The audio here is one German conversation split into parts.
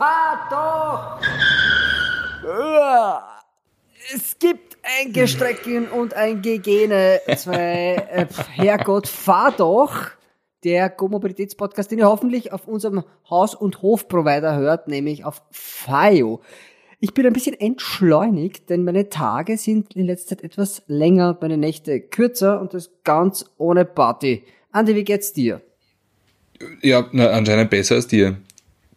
fahr doch! Es gibt ein Gestrecken und ein Gegene. Zwei, äh, Herrgott, fahr doch! Der Go-Mobilitäts-Podcast, den ihr hoffentlich auf unserem Haus- und Hofprovider hört, nämlich auf FIO. Ich bin ein bisschen entschleunigt, denn meine Tage sind in letzter Zeit etwas länger, meine Nächte kürzer und das ganz ohne Party. Andi, wie geht's dir? Ja, na, anscheinend besser als dir.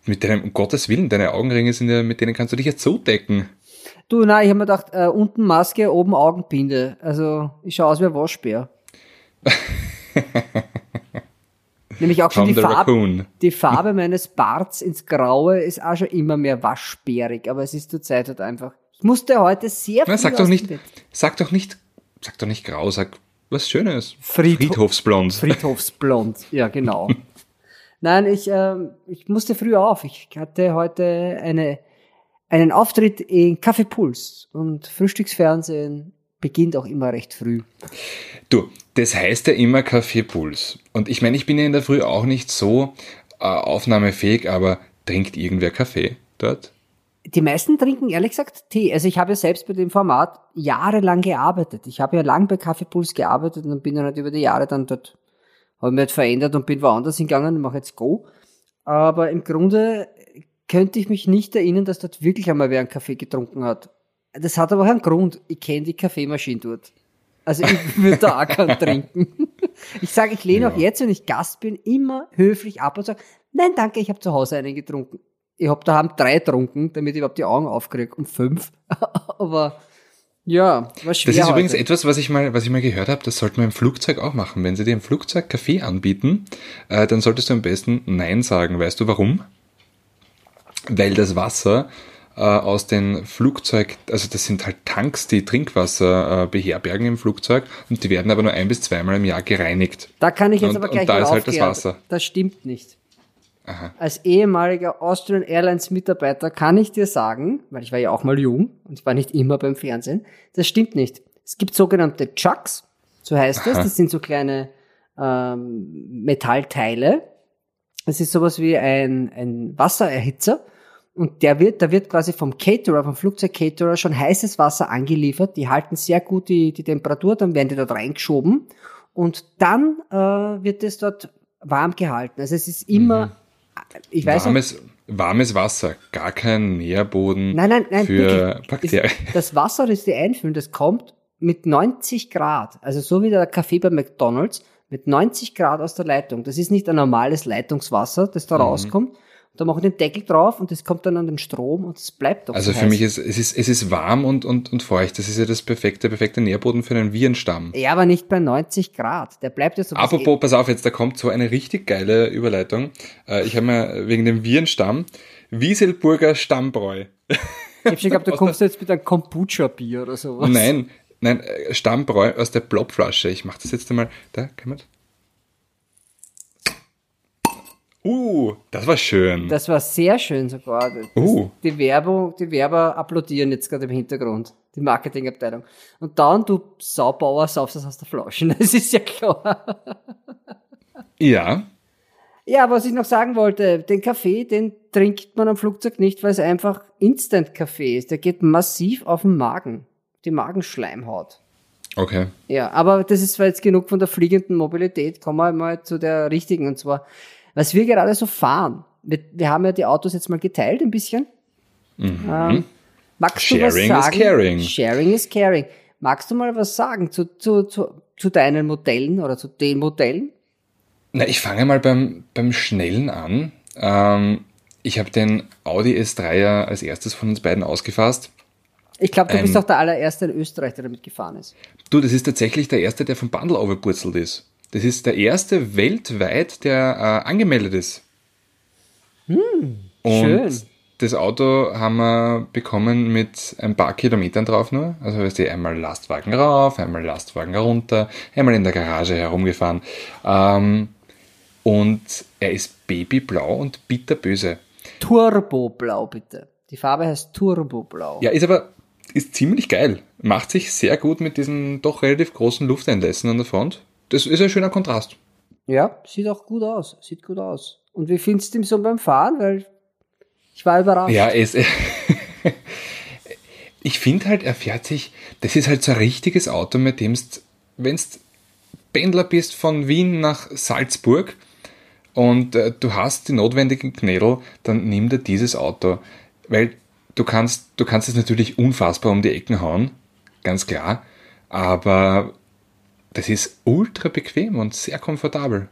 Mit deinem, um Gottes Willen, deine Augenringe sind ja, mit denen kannst du dich jetzt so decken. Du, nein, ich habe mir gedacht, äh, unten Maske, oben Augenbinde. Also, ich schaue aus wie ein Waschbär. Nämlich auch schon die Farbe, die Farbe meines Barts ins Graue ist auch schon immer mehr waschbärig, aber es ist zur Zeit halt einfach. Ich musste heute sehr viel. sag doch nicht, sag doch nicht, sag doch nicht grau, sag was Schönes. Friedhof, Friedhofsblond. Friedhofsblond, ja genau. Nein, ich, äh, ich musste früh auf. Ich hatte heute eine, einen Auftritt in Café Puls und Frühstücksfernsehen beginnt auch immer recht früh. Du, das heißt ja immer Kaffeepuls. Und ich meine, ich bin ja in der Früh auch nicht so äh, aufnahmefähig, aber trinkt irgendwer Kaffee dort? Die meisten trinken ehrlich gesagt Tee. Also ich habe ja selbst bei dem Format jahrelang gearbeitet. Ich habe ja lang bei Kaffeepuls gearbeitet und bin dann halt über die Jahre dann dort, habe mich halt verändert und bin woanders hingegangen und mache jetzt Go. Aber im Grunde könnte ich mich nicht erinnern, dass dort wirklich einmal wer einen Kaffee getrunken hat. Das hat aber auch einen Grund. Ich kenne die Kaffeemaschine dort. Also ich würde da auch keinen trinken. Ich sage, ich lehne ja. auch jetzt, wenn ich Gast bin, immer höflich ab und sage, nein, danke, ich habe zu Hause einen getrunken. Ich habe daheim drei getrunken, damit ich überhaupt die Augen aufkriege, um fünf. Aber ja, schwer. Das ist heute. übrigens etwas, was ich mal, was ich mal gehört habe, das sollte man im Flugzeug auch machen. Wenn sie dir im Flugzeug Kaffee anbieten, äh, dann solltest du am besten Nein sagen. Weißt du warum? Weil das Wasser äh, aus den Flugzeug, also das sind halt Tanks, die Trinkwasser äh, beherbergen im Flugzeug und die werden aber nur ein bis zweimal im Jahr gereinigt. Da kann ich jetzt und, aber gleich und da ist halt das Wasser. Das stimmt nicht. Aha. Als ehemaliger Austrian Airlines Mitarbeiter kann ich dir sagen, weil ich war ja auch mal jung und ich war nicht immer beim Fernsehen, das stimmt nicht. Es gibt sogenannte Chucks, so heißt es, das sind so kleine ähm, Metallteile. Das ist sowas wie ein, ein Wassererhitzer und der wird, da wird quasi vom Caterer, vom Flugzeugcaterer schon heißes Wasser angeliefert. Die halten sehr gut die, die Temperatur, dann werden die dort reingeschoben und dann äh, wird es dort warm gehalten. Also es ist immer, mhm. Ich weiß warmes, nicht, warmes Wasser, gar kein Nährboden nein, nein, nein, für wirklich, Bakterien. Das Wasser, das die einfüllen, das kommt mit 90 Grad, also so wie der Kaffee bei McDonald's, mit 90 Grad aus der Leitung. Das ist nicht ein normales Leitungswasser, das da mhm. Da mache ich den Deckel drauf und das kommt dann an den Strom und es bleibt doch Also so für heiß. mich ist es ist es ist warm und und und feucht. Das ist ja das perfekte perfekte Nährboden für einen Virenstamm. Ja, aber nicht bei 90 Grad. Der bleibt ja so. Apropos, pass auf, jetzt da kommt so eine richtig geile Überleitung. Äh, ich habe mir wegen dem Virenstamm Wieselburger Stammbräu. Ich habe schon geglaubt, da kommst du jetzt mit einem Kombucha-Bier oder sowas. Nein, nein, äh, Stammbräu aus der Blobflasche. Ich mache das jetzt einmal. Da, kann man. Uh, das war schön. Das war sehr schön sogar. Das, uh. Die Werbung, die Werber applaudieren jetzt gerade im Hintergrund. Die Marketingabteilung. Und dann, du Saubauer, saufst das aus der Flasche. Das ist ja klar. Ja. Ja, was ich noch sagen wollte, den Kaffee, den trinkt man am Flugzeug nicht, weil es einfach Instant-Kaffee ist. Der geht massiv auf den Magen. Die Magenschleimhaut. Okay. Ja, aber das ist zwar jetzt genug von der fliegenden Mobilität. Kommen wir mal zu der richtigen. Und zwar, was wir gerade so fahren, wir, wir haben ja die Autos jetzt mal geteilt ein bisschen. Mhm. Ähm, magst Sharing du was sagen? is caring. Sharing is caring. Magst du mal was sagen zu, zu, zu, zu deinen Modellen oder zu den Modellen? Na, ich fange mal beim, beim Schnellen an. Ähm, ich habe den Audi S3 ja als erstes von uns beiden ausgefasst. Ich glaube, du bist auch der allererste in Österreich, der damit gefahren ist. Du, das ist tatsächlich der erste, der vom Bundle overpurzelt ist. Das ist der erste weltweit, der äh, angemeldet ist. Hm, und schön. das Auto haben wir bekommen mit ein paar Kilometern drauf nur. Also ist die einmal Lastwagen rauf, einmal Lastwagen runter, einmal in der Garage herumgefahren. Ähm, und er ist babyblau und bitterböse. Turboblau, bitte. Die Farbe heißt Turboblau. Ja, ist aber ist ziemlich geil. Macht sich sehr gut mit diesen doch relativ großen Lufteinlässen an der Front das ist ein schöner Kontrast. Ja, sieht auch gut aus. Sieht gut aus. Und wie findest du ihn so beim Fahren? Weil Ich war überrascht. Ja, es, ich finde halt, er fährt sich, das ist halt so ein richtiges Auto, mit dem wenn du Pendler bist von Wien nach Salzburg und äh, du hast die notwendigen Knädel, dann nimm dir dieses Auto. Weil du kannst, du kannst es natürlich unfassbar um die Ecken hauen, ganz klar, aber das ist ultra bequem und sehr komfortabel.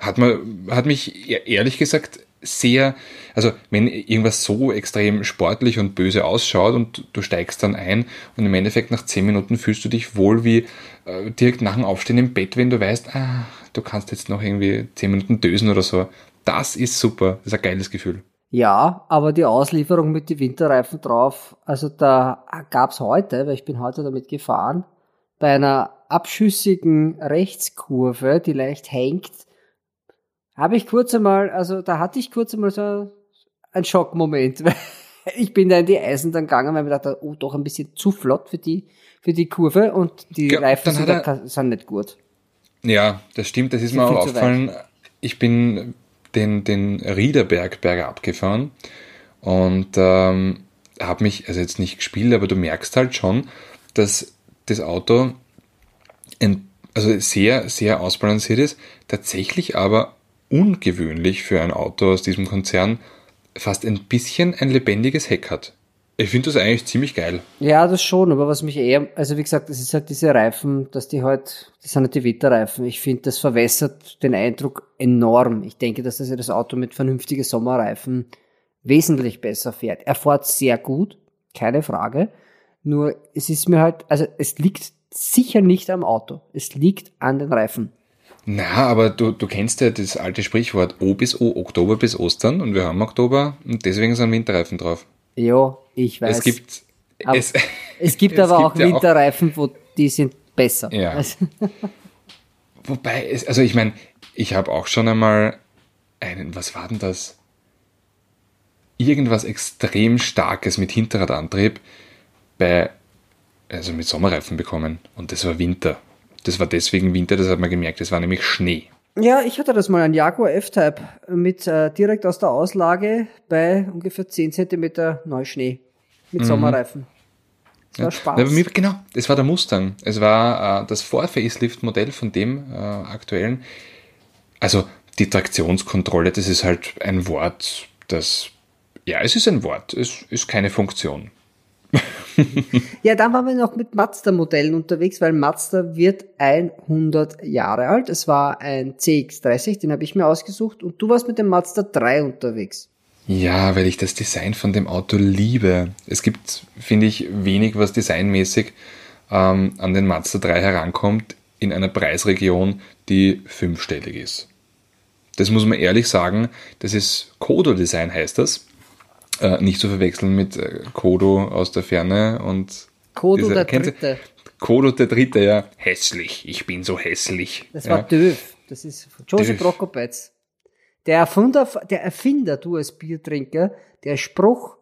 Hat, man, hat mich e-, ehrlich gesagt sehr, also wenn irgendwas so extrem sportlich und böse ausschaut und du steigst dann ein und im Endeffekt nach 10 Minuten fühlst du dich wohl wie äh, direkt nach dem Aufstehen im Bett, wenn du weißt, ah, du kannst jetzt noch irgendwie 10 Minuten dösen oder so. Das ist super, das ist ein geiles Gefühl. Ja, aber die Auslieferung mit den Winterreifen drauf, also da gab's heute, weil ich bin heute damit gefahren, bei einer abschüssigen Rechtskurve, die leicht hängt, habe ich kurz einmal, also da hatte ich kurz einmal so einen Schockmoment. ich bin da in die Eisen dann gegangen, weil ich mir dachte, oh, doch ein bisschen zu flott für die, für die Kurve und die ja, Reifen sind, er, sind, nicht gut. Ja, das stimmt, das ist mir auch aufgefallen. Ich bin den, den Riederberg bergab gefahren und ähm, habe mich, also jetzt nicht gespielt, aber du merkst halt schon, dass das Auto also sehr, sehr ausbalanciert ist, tatsächlich aber ungewöhnlich für ein Auto aus diesem Konzern fast ein bisschen ein lebendiges Heck hat. Ich finde das eigentlich ziemlich geil. Ja, das schon, aber was mich eher, also wie gesagt, das ist halt diese Reifen, dass die halt, das sind halt die Wetterreifen. Ich finde, das verwässert den Eindruck enorm. Ich denke, dass das, das Auto mit vernünftigen Sommerreifen wesentlich besser fährt. Er fährt sehr gut, keine Frage. Nur es ist mir halt, also es liegt sicher nicht am Auto. Es liegt an den Reifen. Na, aber du, du kennst ja das alte Sprichwort O bis O, Oktober bis Ostern und wir haben Oktober und deswegen sind Winterreifen drauf. Ja, ich weiß. Es gibt, aber, es, es gibt aber gibt auch ja Winterreifen, wo die sind besser. Ja. Also. Wobei, es, also ich meine, ich habe auch schon einmal einen, was war denn das? Irgendwas extrem Starkes mit Hinterradantrieb bei, also mit Sommerreifen bekommen und das war Winter. Das war deswegen Winter, das hat man gemerkt, das war nämlich Schnee. Ja, ich hatte das mal, ein Jaguar F-Type mit äh, direkt aus der Auslage bei ungefähr 10 cm Neuschnee mit mhm. Sommerreifen. Das war Spaß. Ja, mir, genau, es war der Mustang. Es war äh, das Vor-Facelift-Modell von dem äh, aktuellen. Also die Traktionskontrolle, das ist halt ein Wort, das, ja, es ist ein Wort, es ist keine Funktion. ja, dann waren wir noch mit Mazda-Modellen unterwegs, weil Mazda wird 100 Jahre alt. Es war ein CX-30, den habe ich mir ausgesucht und du warst mit dem Mazda 3 unterwegs. Ja, weil ich das Design von dem Auto liebe. Es gibt, finde ich, wenig, was designmäßig ähm, an den Mazda 3 herankommt in einer Preisregion, die fünfstellig ist. Das muss man ehrlich sagen, das ist Kodo-Design heißt das. Äh, nicht zu verwechseln mit äh, Kodo aus der Ferne und Kodo dieser, der Dritte. Kodo der Dritte, ja. Hässlich, ich bin so hässlich. Das war ja. Döv. Das ist Joseph Prokopetz. Der Erfinder, der Erfinder, du als Biertrinker, der Spruch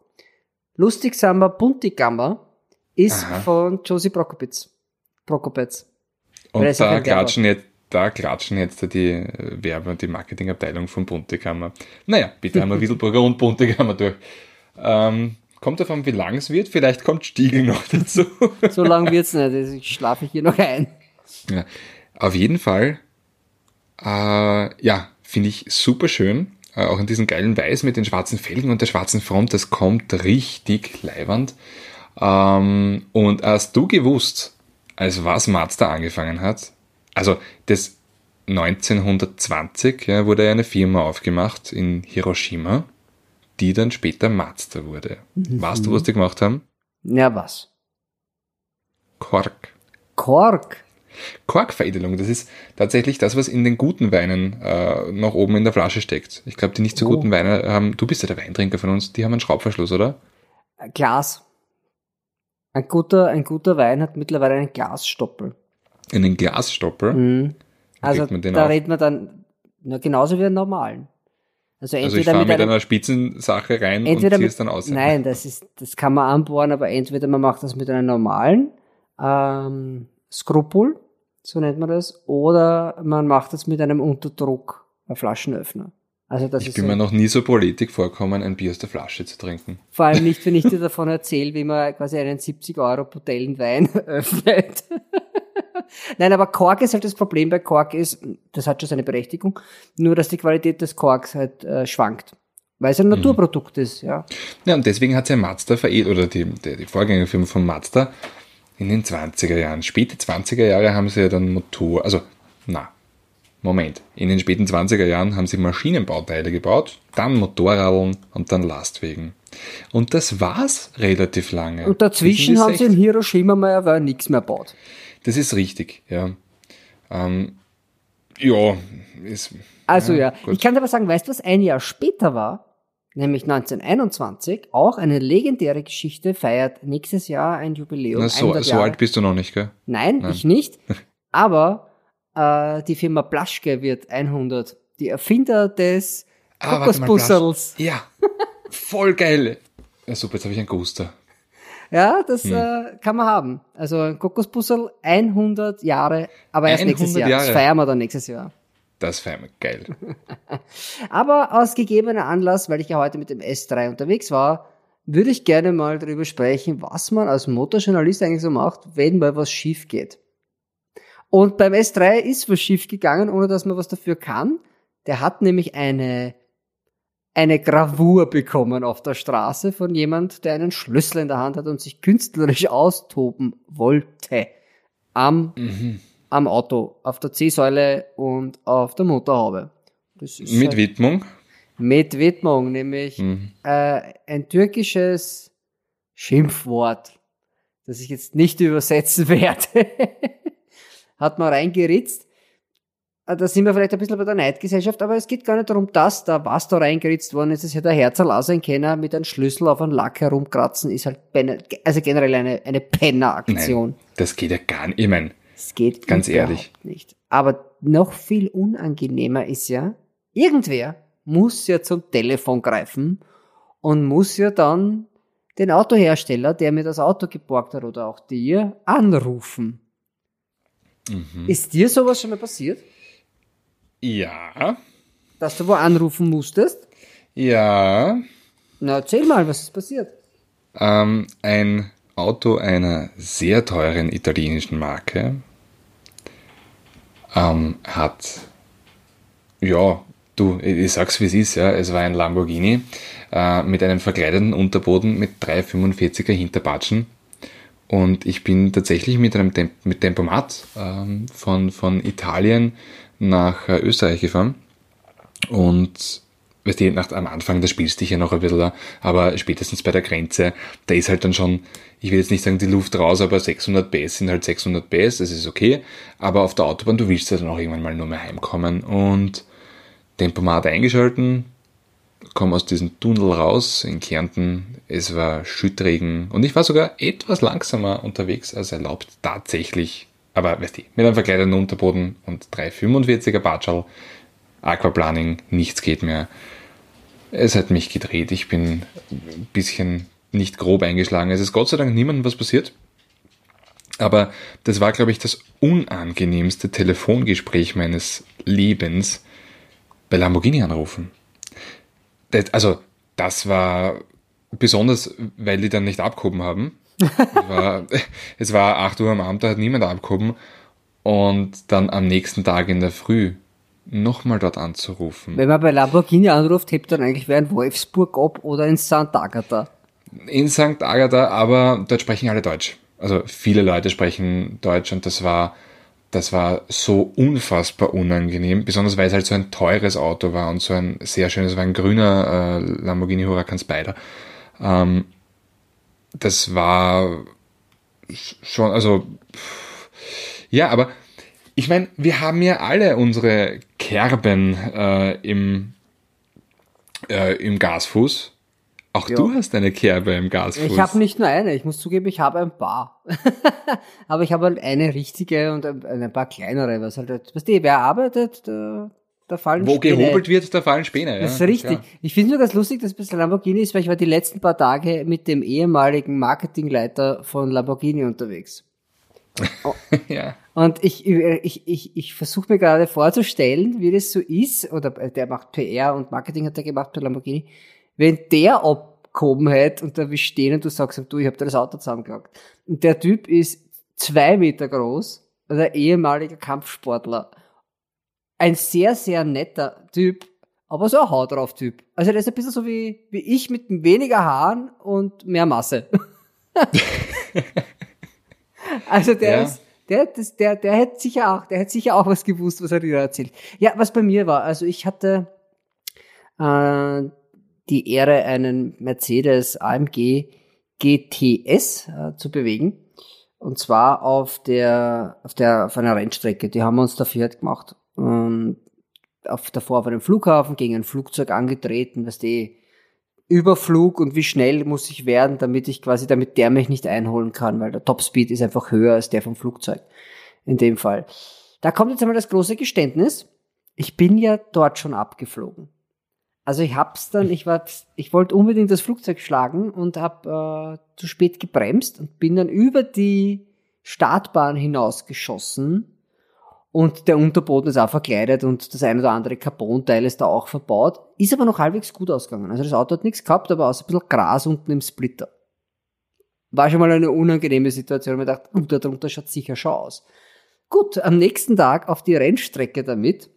lustig sammer Buntigammer ist Aha. von Josie Prokopetz. Prokopetz. Und da klatschen, jetzt, da klatschen jetzt die Werbe- und die Marketingabteilung von Buntekammer. Naja, bitte einmal Wiedelburger und Buntekammer durch. Ähm, kommt davon, wie lang es wird. Vielleicht kommt Stiegel noch dazu. so lang wird es nicht. Ich schlafe hier noch ein. Ja, auf jeden Fall, äh, ja, finde ich super schön. Äh, auch in diesem geilen Weiß mit den schwarzen Felgen und der schwarzen Front. Das kommt richtig leiwand. Ähm, und hast du gewusst, als was Mazda angefangen hat? Also, das 1920 ja, wurde eine Firma aufgemacht in Hiroshima die dann später Mazda wurde. Mhm. Weißt du, was die gemacht haben? Ja, was? Kork. Kork? Korkveredelung, das ist tatsächlich das, was in den guten Weinen äh, noch oben in der Flasche steckt. Ich glaube, die nicht so oh. guten Weine haben, du bist ja der Weintrinker von uns, die haben einen Schraubverschluss, oder? Glas. Ein guter, ein guter Wein hat mittlerweile einen Glasstoppel. Einen Glasstoppel? Mhm. Also da redet man dann na, genauso wie einen normalen. Also, entweder also ich fahre mit, mit einer Spitzensache rein und ziehe es dann aus. Nein, das ist, das kann man anbohren, aber entweder man macht das mit einem normalen ähm, Skrupul, so nennt man das, oder man macht das mit einem Unterdruck, ein Flaschenöffner. Also das Ich ist bin so, mir noch nie so politik vorkommen, ein Bier aus der Flasche zu trinken. vor allem nicht, wenn ich dir davon erzähle, wie man quasi einen 70 Euro Butellenwein öffnet. Nein, aber Kork ist halt das Problem bei Kork ist, das hat schon seine Berechtigung, nur dass die Qualität des Korks halt äh, schwankt. Weil es ein Naturprodukt ist, ja. Ja, und deswegen hat ja Mazda veredelt, oder die, die, die Vorgängerfirma von Mazda in den 20er Jahren, späte 20er Jahre haben sie ja dann Motor, also, na, Moment, in den späten 20er Jahren haben sie Maschinenbauteile gebaut, dann Motorradeln und dann Lastwegen. Und das war's relativ lange. Und dazwischen haben sie in Hiroshima mal nichts mehr gebaut. Das ist richtig, ja. Ähm, ja, ist, Also ja, gut. ich kann dir aber sagen, weißt du, was ein Jahr später war? Nämlich 1921, auch eine legendäre Geschichte, feiert nächstes Jahr ein Jubiläum. na, so, 100 so alt bist du noch nicht, gell? Nein, ich nicht. Aber äh, die Firma Plaschke wird 100. Die Erfinder des Ah. Ja, voll geil. Ja, super, jetzt habe ich einen Guster. Ja, Hm. das äh, kann man haben. Also ein Kokosbussel 100 Jahre, aber erst 100 nächstes Jahr. Das Jahre. feiern wir dann nächstes Jahr. Das feiern wir geil. Aber aus gegebener Anlass, weil ich ja heute mit dem S3 unterwegs war, würde ich gerne mal darüber sprechen, was man als Motorjournalist eigentlich so macht, wenn mal was schief geht. Und beim S3 ist was schief gegangen, ohne dass man was dafür kann. Der hat nämlich eine, eine Gravur bekommen auf der Straße von jemand, der einen Schlüssel in der Hand hat und sich künstlerisch austoben wollte. Am Mhm. am Auto, auf der C-Säule und auf der Motorhaube. Das ist Mit halt- Widmung. mit Widmung, nämlich Mhm. äh, ein türkisches Schimpfwort, das ich jetzt nicht übersetzen werde, hat man reingeritzt. Äh, Da sind wir vielleicht ein bisschen bei der Neidgesellschaft, aber es geht gar nicht darum, dass da was da reingeritzt worden ist. Es ist ja der Herzerlaser-Kenner mit einem Schlüssel auf einen Lack herumkratzen, ist halt, also generell eine, eine Penner-Aktion. Nein, das geht ja gar nicht. Ich meine, Es geht Ganz ehrlich. nicht. Aber noch viel unangenehmer ist ja, irgendwer muss ja zum Telefon greifen und muss ja dann den Autohersteller, der mir das Auto geborgt hat oder auch dir, anrufen. Mhm. Ist dir sowas schon mal passiert, ja, dass du wo anrufen musstest? ja, Na, erzähl mal, was ist passiert? ähm, ein Auto einer sehr teuren italienischen Marke ähm, hat, ja, du, ich sag's wie es ist, ja, es war ein Lamborghini äh, mit einem verkleideten Unterboden mit 345er Hinterbatschen und ich bin tatsächlich mit einem Temp mit Tempomat ähm, von, von Italien nach äh, Österreich gefahren. Und weißt du, nach, am Anfang, da spielst du dich ja noch ein bisschen, da, aber spätestens bei der Grenze, da ist halt dann schon, ich will jetzt nicht sagen die Luft raus, aber 600 PS sind halt 600 PS, das ist okay, aber auf der Autobahn, du willst ja dann auch irgendwann mal nur mehr heimkommen. Und Tempomat eingeschalten, komm aus diesem Tunnel raus in Kärnten, es war Schüttregen. Und ich war sogar etwas langsamer unterwegs als erlaubt, tatsächlich, aber weißt du, mit einem verkleideten Unterboden und 345er Batschal, Aquaplaning, nichts geht mehr. Es hat mich gedreht. Ich bin ein bisschen nicht grob eingeschlagen. Es ist Gott sei Dank niemandem was passiert. Aber das war, glaube ich, das unangenehmste Telefongespräch meines Lebens bei Lamborghini anrufen. Das, also, das war besonders, weil die dann nicht abgehoben haben. Es, war, es war 8 Uhr am Abend, da hat niemand abgehoben. Und dann am nächsten Tag in der Früh nochmal dort anzurufen. Wenn man bei Lamborghini anruft, hebt dann eigentlich wer in Wolfsburg ab oder in St. Agatha. in St. Agatha, aber dort sprechen alle Deutsch. Also viele Leute sprechen Deutsch und das war, das war so unfassbar unangenehm, besonders weil es halt so ein teures Auto war und so ein sehr schönes, war ein grüner äh, Lamborghini Huracan Spider. Ähm, das war schon, also ja, aber ich meine, wir haben ja alle unsere Kerben äh, im, äh, im Gasfuß. Auch Ja. du hast eine Kerbe im Gasfuß. Ich habe nicht nur eine, ich muss zugeben, ich habe ein paar. Aber ich habe halt eine richtige und ein, paar kleinere, was halt, weißt du, wer arbeitet, da, da fallen Wo gehobelt wird, da fallen Späne. Das ist ja, richtig. klar. Ich finde nur ganz lustig, dass es bei Lamborghini ist, weil ich war die letzten paar Tage mit dem ehemaligen Marketingleiter von Lamborghini unterwegs. ja. Und ich, ich, ich, ich versuche mir gerade vorzustellen, wie das so ist, oder der macht PR und Marketing hat er gemacht bei Lamborghini, wenn der abgehoben hätte und da wir stehen und du sagst, du, ich habe dir das Auto zusammengelagt. Und der Typ ist zwei Meter groß, also ein ehemaliger Kampfsportler. Ein sehr, sehr netter Typ, aber so ein Haut drauf Typ. Also der ist ein bisschen so wie, wie ich mit weniger Haaren und mehr Masse. also der Ja. ist, der, das, der, der hätte sicher auch, der hätte sicher auch was gewusst, was er dir erzählt. Ja, was bei mir war, also ich hatte äh, die Ehre, einen Mercedes AMG GTS äh, zu bewegen. Und zwar auf der, auf der, auf einer Rennstrecke. Die haben wir uns dafür halt gemacht. Ähm, auf, davor auf einem Flughafen gegen ein Flugzeug angetreten, was die Überflug und wie schnell muss ich werden, damit ich quasi, damit der mich nicht einholen kann, weil der Topspeed ist einfach höher als der vom Flugzeug. In dem Fall. Da kommt jetzt einmal das große Geständnis. Ich bin ja dort schon abgeflogen. Also ich hab's dann, ich war, ich wollte unbedingt das Flugzeug schlagen und hab äh, zu spät gebremst und bin dann über die Startbahn hinausgeschossen und der Unterboden ist auch verkleidet und das ein oder andere Carbonteil ist da auch verbaut. Ist aber noch halbwegs gut ausgegangen. Also das Auto hat nichts gehabt, aber außer ein bisschen Gras unten im Splitter. War schon mal eine unangenehme Situation. Ich uh, da drunter schaut sicher schon aus. Gut, am nächsten Tag auf die Rennstrecke damit.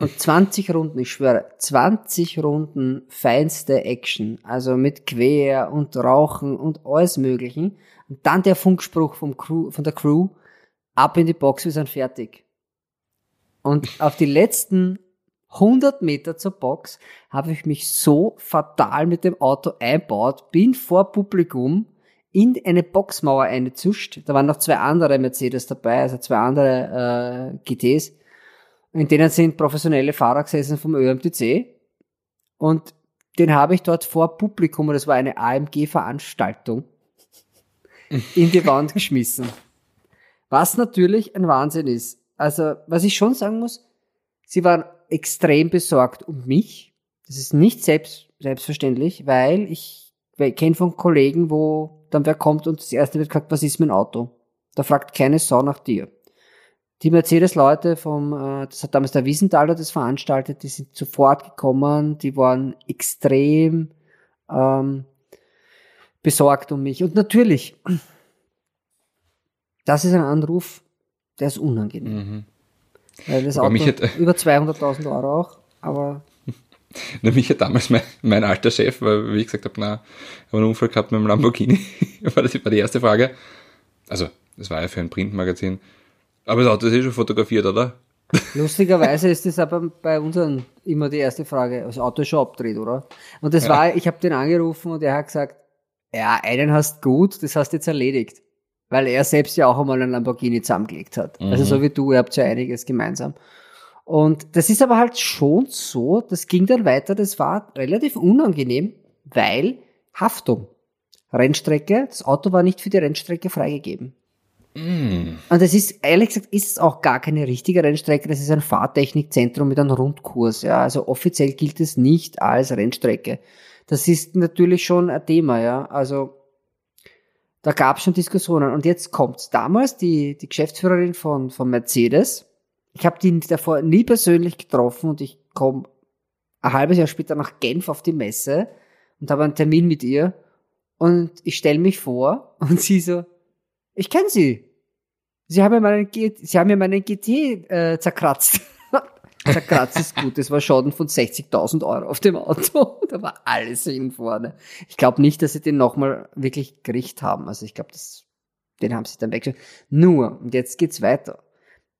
Und 20 Runden, ich schwöre, 20 Runden feinste Action. Also mit Quer und Rauchen und alles Möglichen. Und dann der Funkspruch vom Crew, von der Crew, ab in die Box, wir sind fertig. Und auf die letzten 100 Meter zur Box habe ich mich so fatal mit dem Auto einbaut, bin vor Publikum in eine Boxmauer eingezuscht. Da waren noch zwei andere Mercedes dabei, also zwei andere äh, GTs. In denen sind professionelle Fahrer gesessen vom ÖMTC. Und den habe ich dort vor Publikum, und das war eine AMG-Veranstaltung, in die Wand geschmissen. Was natürlich ein Wahnsinn ist. Also, was ich schon sagen muss, sie waren extrem besorgt um mich. Das ist nicht selbst, selbstverständlich, weil ich, ich kenne von Kollegen, wo dann wer kommt und das erste wird gefragt, was ist mein Auto? Da fragt keine Sau nach dir. Die Mercedes-Leute vom, äh, das hat damals der Wiesenthaler das veranstaltet, die sind sofort gekommen, die waren extrem ähm, besorgt um mich. Und natürlich, das ist ein Anruf, der ist unangenehm. Mhm. Weil das Auto hat- über 200.000 Euro auch, aber Na, mich hat damals mein, mein alter Chef, weil, wie ich gesagt habe, na, ich habe einen Unfall gehabt mit dem Lamborghini. war das war die erste Frage. Also, das war ja für ein Printmagazin. Aber das Auto ist eh schon fotografiert, oder? lustigerweise ist das aber bei unseren immer die erste Frage, das Auto ist schon abgedreht, oder? Und das war, ich habe den angerufen und er hat gesagt, ja, einen hast gut, das hast jetzt erledigt. Weil er selbst ja auch einmal einen Lamborghini zusammengelegt hat. Also so wie du, ihr habt ja einiges gemeinsam. Und das ist aber halt schon so, das ging dann weiter, das war relativ unangenehm, weil Haftung. Rennstrecke, das Auto war nicht für die Rennstrecke freigegeben. Und das ist, ehrlich gesagt, ist es auch gar keine richtige Rennstrecke, das ist ein Fahrtechnikzentrum mit einem Rundkurs, ja. Also offiziell gilt es nicht als Rennstrecke. Das ist natürlich schon ein Thema, ja. Also, da gab es schon Diskussionen. Und jetzt kommt's. Damals die, die Geschäftsführerin von, von Mercedes, ich habe die davor nie persönlich getroffen und ich komme ein halbes Jahr später nach Genf auf die Messe und habe einen Termin mit ihr und ich stelle mich vor und sie so, ich kenne sie. Sie haben mir meinen, sie haben mir meinen GT äh, zerkratzt. Zerkratzt ist gut. Das war Schaden von 60.000 Euro auf dem Auto. da war alles hin vorne. Ich glaube nicht, dass sie den nochmal wirklich gericht haben. Also ich glaube, den haben sie dann weggeschickt. Nur, und jetzt geht's weiter.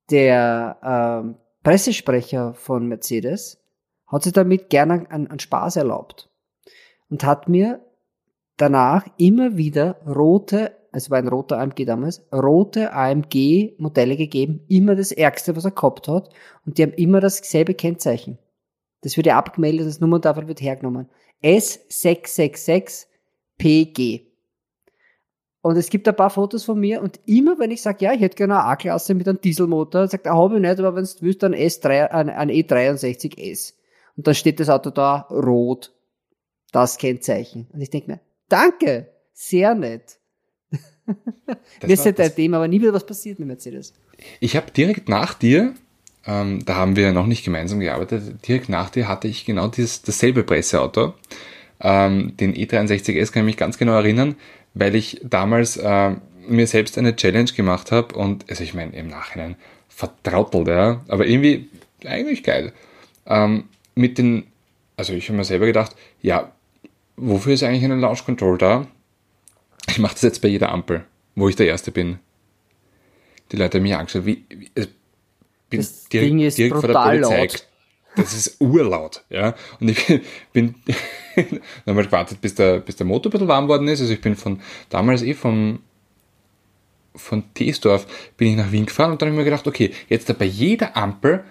Der ähm, Pressesprecher von Mercedes hat sich damit gerne einen Spaß erlaubt und hat mir danach immer wieder rote, es war ein roter AMG damals, rote AMG-Modelle gegeben, immer das Ärgste, was er gehabt hat, und die haben immer dasselbe Kennzeichen. Das wird ja abgemeldet, das Nummerntafel wird hergenommen. S666PG. Und es gibt ein paar Fotos von mir und immer wenn ich sage, ja, ich hätte gerne eine A-Klasse mit einem Dieselmotor, sagt er, habe ich nicht, aber wenn du willst, dann S3, ein, ein E63S. Und dann steht das Auto da, rot. Das Kennzeichen. Und ich denke mir, danke, sehr nett. Das Mir ist ja Thema, aber nie wieder was passiert mit Mercedes. Ich habe direkt nach dir, ähm, da haben wir noch nicht gemeinsam gearbeitet, direkt nach dir hatte ich genau dieses, dasselbe Presseauto. Ähm, den E63S kann ich mich ganz genau erinnern, weil ich damals äh, mir selbst eine Challenge gemacht habe und, also ich meine, im Nachhinein vertrautelt, ja, aber irgendwie eigentlich geil. Ähm, mit den, also ich habe mir selber gedacht, ja, wofür ist eigentlich eine Launch Control da? Ich mache das jetzt bei jeder Ampel, wo ich der Erste bin. Die Leute haben mich angeschaut, wie, wie ich bin das direkt, Ding ist direkt vor der Polizei. Laut. Das ist urlaut, ja. Und ich bin, bin dann mal gewartet, bis der, bis der Motor ein bisschen warm worden ist. Also ich bin von damals eh vom von Teesdorf bin ich nach Wien gefahren und dann habe ich mir gedacht, okay, jetzt da bei jeder Ampel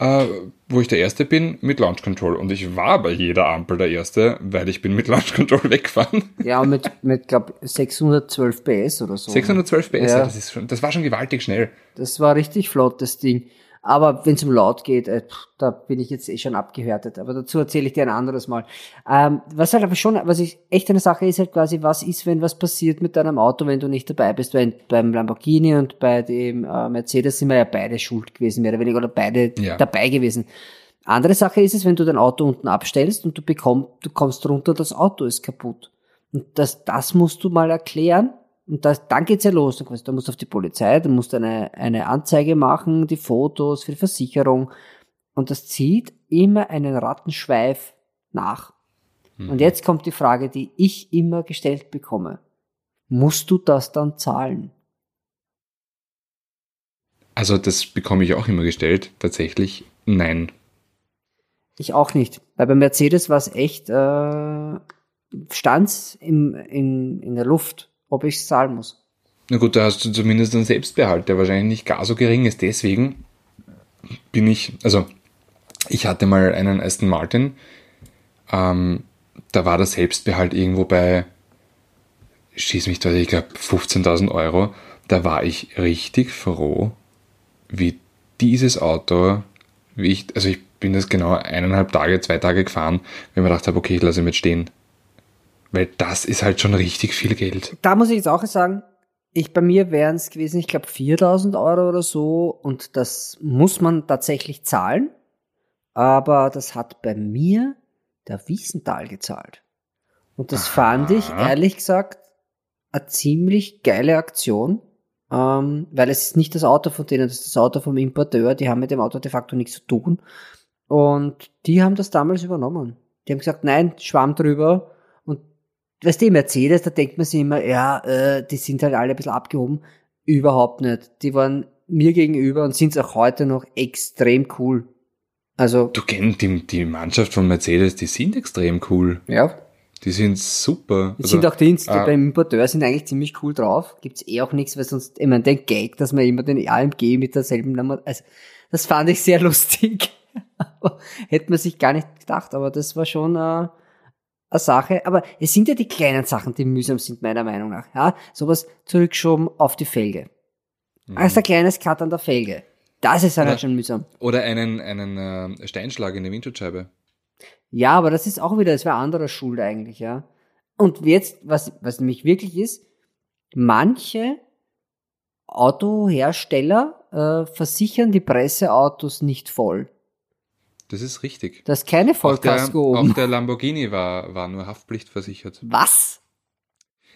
äh, wo ich der Erste bin mit Launch Control. Und ich war bei jeder Ampel der Erste, weil ich bin mit Launch Control weggefahren. Ja, mit, mit glaube 612 PS oder so. 612 PS, ja. ja. das, ist schon, das war schon gewaltig schnell. Das war richtig flott, das Ding. Aber wenn es um laut geht, äh, da bin ich jetzt eh schon abgehärtet. Aber dazu erzähle ich dir ein anderes Mal. Ähm, was halt aber schon, was ich echt eine Sache ist halt quasi, was ist, wenn was passiert mit deinem Auto, wenn du nicht dabei bist? Weil beim Lamborghini und bei dem äh, Mercedes sind wir ja beide schuld gewesen, mehr oder weniger, oder beide ja. dabei gewesen. Andere Sache ist es, wenn du dein Auto unten abstellst und du bekommst, du kommst runter, das Auto ist kaputt. Und das, das musst du mal erklären und das, dann geht's ja los. Da musst du auf die Polizei, dann musst du eine, eine Anzeige machen, die Fotos für die Versicherung. Und das zieht immer einen Rattenschweif nach. Mhm. Und jetzt kommt die Frage, die ich immer gestellt bekomme. Musst du das dann zahlen? Also das bekomme ich auch immer gestellt. Tatsächlich nein. Ich auch nicht. Weil bei Mercedes war es echt, äh, stand's im, in, in der Luft ob ich es zahlen muss. Na gut, da hast du zumindest einen Selbstbehalt, der wahrscheinlich nicht gar so gering ist. Deswegen bin ich, also ich hatte mal einen Aston Martin, ähm, da war der Selbstbehalt irgendwo bei, schieß mich da, ich glaube 15.000 Euro. Da war ich richtig froh, wie dieses Auto, wie ich, also ich bin das genau eineinhalb Tage, zwei Tage gefahren, wenn man gedacht habe, okay, ich lasse ihn mit stehen. Weil das ist halt schon richtig viel Geld. Da muss ich jetzt auch sagen, ich, bei mir wären es gewesen, ich glaube 4000 Euro oder so und das muss man tatsächlich zahlen. Aber das hat bei mir der Wiesenthal gezahlt. Und das Aha. fand ich, ehrlich gesagt, eine ziemlich geile Aktion, ähm, weil es ist nicht das Auto von denen, das ist das Auto vom Importeur, die haben mit dem Auto de facto nichts zu tun. Und die haben das damals übernommen. Die haben gesagt, nein, Schwamm drüber, weißt du, Mercedes, da denkt man sich immer, ja, äh, die sind halt alle ein bisschen abgehoben. Überhaupt nicht. Die waren mir gegenüber und sind es auch heute noch extrem cool. Also. Du kennst die, die Mannschaft von Mercedes, die sind extrem cool. Ja. Die sind super. Die also, sind auch die, die ah, beim Importeur sind eigentlich ziemlich cool drauf. Gibt's eh auch nichts, weil sonst, ich meine, den Gag, dass man immer den AMG mit derselben Nummer, also, das fand ich sehr lustig. Hätte man sich gar nicht gedacht, aber das war schon, äh, eine Sache, aber es sind ja die kleinen Sachen, die mühsam sind, meiner Meinung nach. Ja, sowas zurückschoben auf die Felge. Mhm. Also ein kleines Cut an der Felge. Das ist halt, oder, halt schon mühsam. Oder einen, einen äh, Steinschlag in der Windschutzscheibe. Ja, aber das ist auch wieder, das wäre anderer Schuld eigentlich, ja. Und jetzt, was, was nämlich wirklich ist, manche Autohersteller äh, versichern die Presseautos nicht voll. Das ist richtig. Das ist keine Vollkasko auch der, Auch der Lamborghini war, war nur Haftpflichtversichert. Was?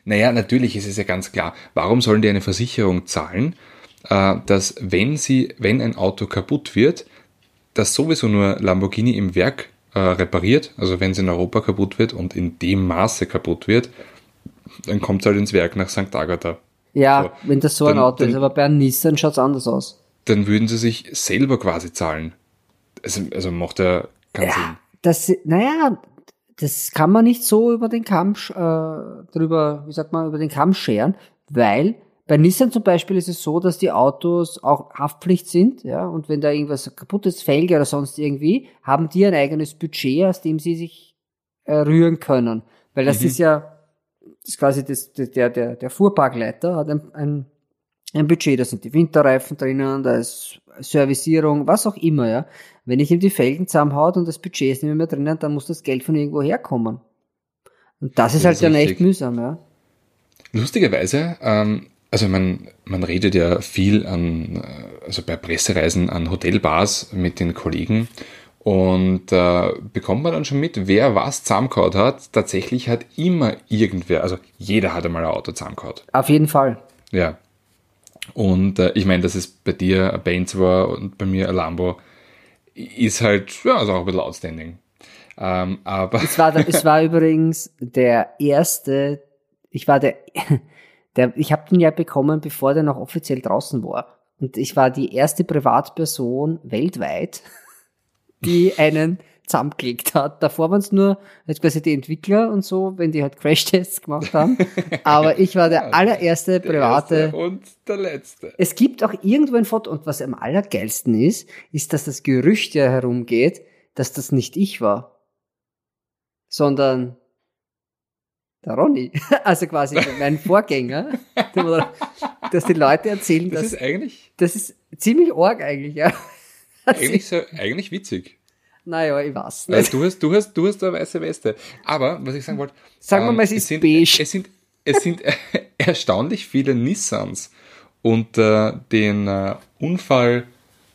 Naja, natürlich ist es ja ganz klar. Warum sollen die eine Versicherung zahlen, äh, dass wenn sie, wenn ein Auto kaputt wird, das sowieso nur Lamborghini im Werk äh, repariert, also wenn es in Europa kaputt wird und in dem Maße kaputt wird, dann kommt es halt ins Werk nach St. Agatha. Ja, so. wenn das so dann, ein Auto dann, ist, aber bei einem Nissan schaut es anders aus. Dann würden sie sich selber quasi zahlen also, also macht er keinen ja, Sinn. Das, naja, das kann man nicht so über den Kamm äh, drüber, wie sagt man, über den Kamm scheren, weil bei Nissan zum Beispiel ist es so, dass die Autos auch Haftpflicht sind, ja, und wenn da irgendwas kaputt ist, Felge oder sonst irgendwie, haben die ein eigenes Budget, aus dem sie sich äh, rühren können. Weil das mhm. ist ja, das ist quasi das, der, der, der Fuhrparkleiter hat ein, ein, ein Budget, da sind die Winterreifen drinnen, da ist Servicierung, was auch immer, ja. Wenn ich ihm die Felgen zusammenhaut und das Budget ist nicht mehr drinnen, dann muss das Geld von irgendwo herkommen. Und das ist das halt ist dann richtig. echt mühsam, ja. Lustigerweise, ähm, also man, man redet ja viel an, äh, also bei Pressereisen an Hotelbars mit den Kollegen und äh, bekommt man dann schon mit, wer was zusammengehauen hat. Tatsächlich hat immer irgendwer, also jeder hat einmal ein Auto zusammengehauen. Auf jeden Fall. Ja. Und äh, ich meine, dass es bei dir ein Benz war und bei mir ein Lambo, ist halt, ja, also auch ein bisschen outstanding. Ähm, aber es war, es war übrigens der erste, ich war der, der ich habe den ja bekommen, bevor der noch offiziell draußen war. Und ich war die erste Privatperson weltweit, die einen zusammengelegt hat. Davor waren es nur halt quasi die Entwickler und so, wenn die halt Crashtests gemacht haben. Aber ich war der allererste der private. erste und der letzte. Es gibt auch irgendwo ein Foto und was am allergeilsten ist, ist, dass das Gerücht ja herumgeht, dass das nicht ich war, sondern der Ronny, also quasi mein Vorgänger, dass die Leute erzählen, Das dass ist eigentlich, das ist ziemlich arg eigentlich, ja. Eigentlich, so, eigentlich witzig. Naja, ich weiß nicht. du hast, du hast, du hast eine weiße Weste. Aber, was ich sagen wollte. Sagen wir ähm, mal, es ist sind, beige. Es sind, es sind erstaunlich viele Nissans unter den äh, Unfall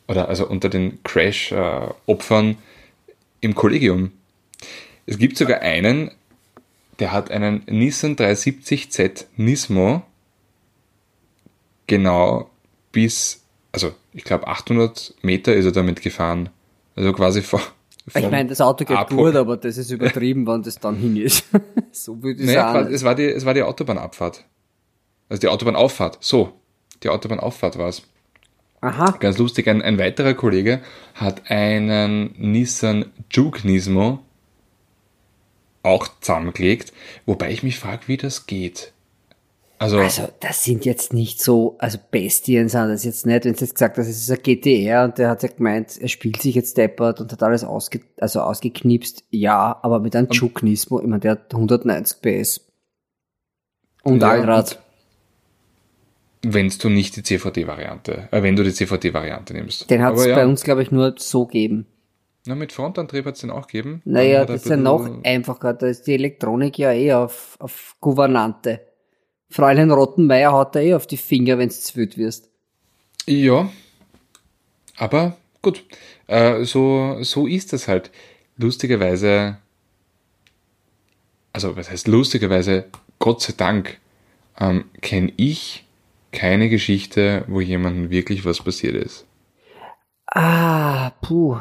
oder also unter den Crash-Opfern im Kollegium. Es gibt sogar einen, der hat einen Nissan 370Z Nismo genau bis, also ich glaube 800 Meter ist er damit gefahren. Also quasi vor. Ich meine, das Auto geht Apo- gut, aber das ist übertrieben, wann das dann hin ist. so würde ich Naja, sagen. es war die, es war die Autobahnabfahrt. Also die Autobahnauffahrt. So, die Autobahnauffahrt war es. Aha. Ganz lustig, ein, ein weiterer Kollege hat einen Nissan Juke Nismo auch zusammengelegt, wobei ich mich frage, wie das geht. Also, Also, das sind jetzt nicht so, also Bestien sind das jetzt nicht, wenn du jetzt gesagt hast, es ist ein GTR und der hat ja gemeint, er spielt sich jetzt deppert und hat alles ausge, also ausgeknipst. Ja, aber mit einem Juke Nismo, ich meine, der hat 190 PS. Und Ja, Allrad. wenn du nicht die CVT-Variante, äh, wenn du die CVT-Variante nimmst. Den hat es ja, bei uns, glaube ich, nur so geben. Na, mit Frontantrieb hat es den auch gegeben. Naja, das ist ja noch einfacher. Da ist die Elektronik ja eh auf, auf Gouvernante. Fräulein Rottenmeier haut da eh auf die Finger, wenn's zu wild wirst. Ja, aber gut, äh, so, so ist das halt. Lustigerweise, also was heißt lustigerweise, Gott sei Dank, ähm, kenne ich keine Geschichte, wo jemandem wirklich was passiert ist. Ah, puh.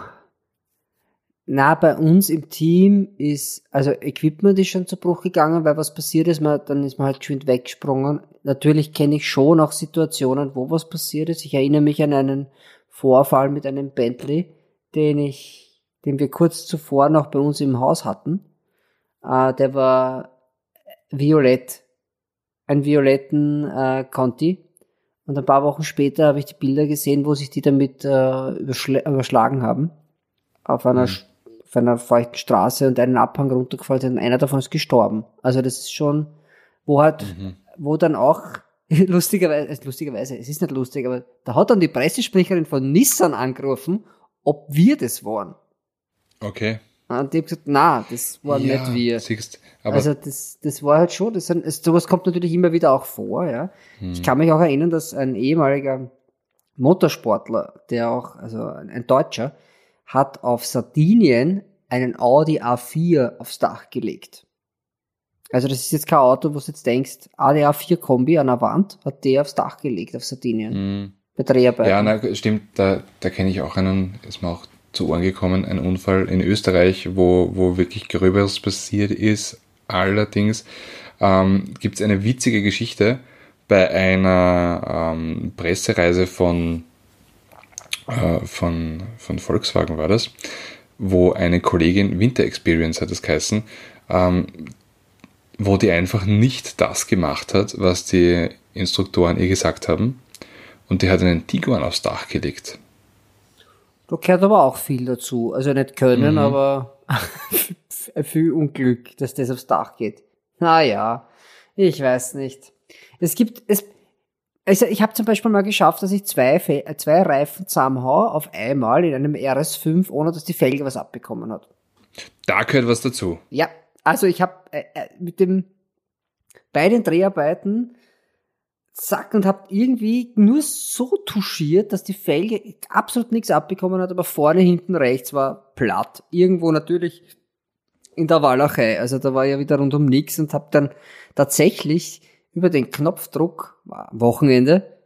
Na, bei uns im Team ist, also Equipment ist schon zu Bruch gegangen, weil was passiert ist, man, dann ist man halt geschwind weggesprungen. Natürlich kenne ich schon auch Situationen, wo was passiert ist. Ich erinnere mich an einen Vorfall mit einem Bentley, den ich, den wir kurz zuvor noch bei uns im Haus hatten. Äh, der war violett. Ein violetten äh, Conti. Und ein paar Wochen später habe ich die Bilder gesehen, wo sich die damit äh, überschl- überschlagen haben. Auf einer, Sch- auf einer feuchten Straße und einen Abhang runtergefallen sind. und Einer davon ist gestorben. Also das ist schon, wo halt, wo dann auch, lustigerweise, äh, lustigerweise, es ist nicht lustig, aber da hat dann die Pressesprecherin von Nissan angerufen, ob wir das waren. Okay. Und die hat gesagt, na, das waren ja, nicht wir. Siehst, Also das, das war halt schon, das sind, sowas kommt natürlich immer wieder auch vor, ja. Ich kann mich auch erinnern, dass ein ehemaliger Motorsportler, der auch, also ein Deutscher, hat auf Sardinien einen Audi A4 aufs Dach gelegt. Also das ist jetzt kein Auto, wo du jetzt denkst, Audi A4 Kombi an der Wand, hat der aufs Dach gelegt auf Sardinien. mh. Bei Dreharbeiten. Ja, na, stimmt, da, da kenne ich auch einen, ist mir auch zu Ohren gekommen, ein Unfall in Österreich, wo, wo wirklich Gröberes passiert ist. Allerdings ähm, gibt es eine witzige Geschichte bei einer ähm, Pressereise von, äh, von, von Volkswagen war das, wo eine Kollegin Winter Experience hat es geheißen, ähm, wo die einfach nicht das gemacht hat, was die Instruktoren ihr gesagt haben. Und die hat einen Tiguan aufs Dach gelegt. Da gehört aber auch viel dazu. Also nicht können, Mhm. aber viel Unglück, dass das aufs Dach geht. Naja, ich weiß nicht. Es gibt, es, also ich habe zum Beispiel mal geschafft, dass ich zwei, Fe äh, zwei Reifen zusammenhau auf einmal in einem RS5, ohne dass die Felge was abbekommen hat. Da gehört was dazu. Ja, also ich habe äh, äh, mit dem bei den Dreharbeiten, zack, und hab irgendwie nur so touchiert, dass die Felge absolut nichts abbekommen hat, aber vorne, hinten, rechts war platt. Irgendwo natürlich in der Walachei. Also da war ja wieder rundum nix und hab dann tatsächlich über den Knopfdruck, Wochenende,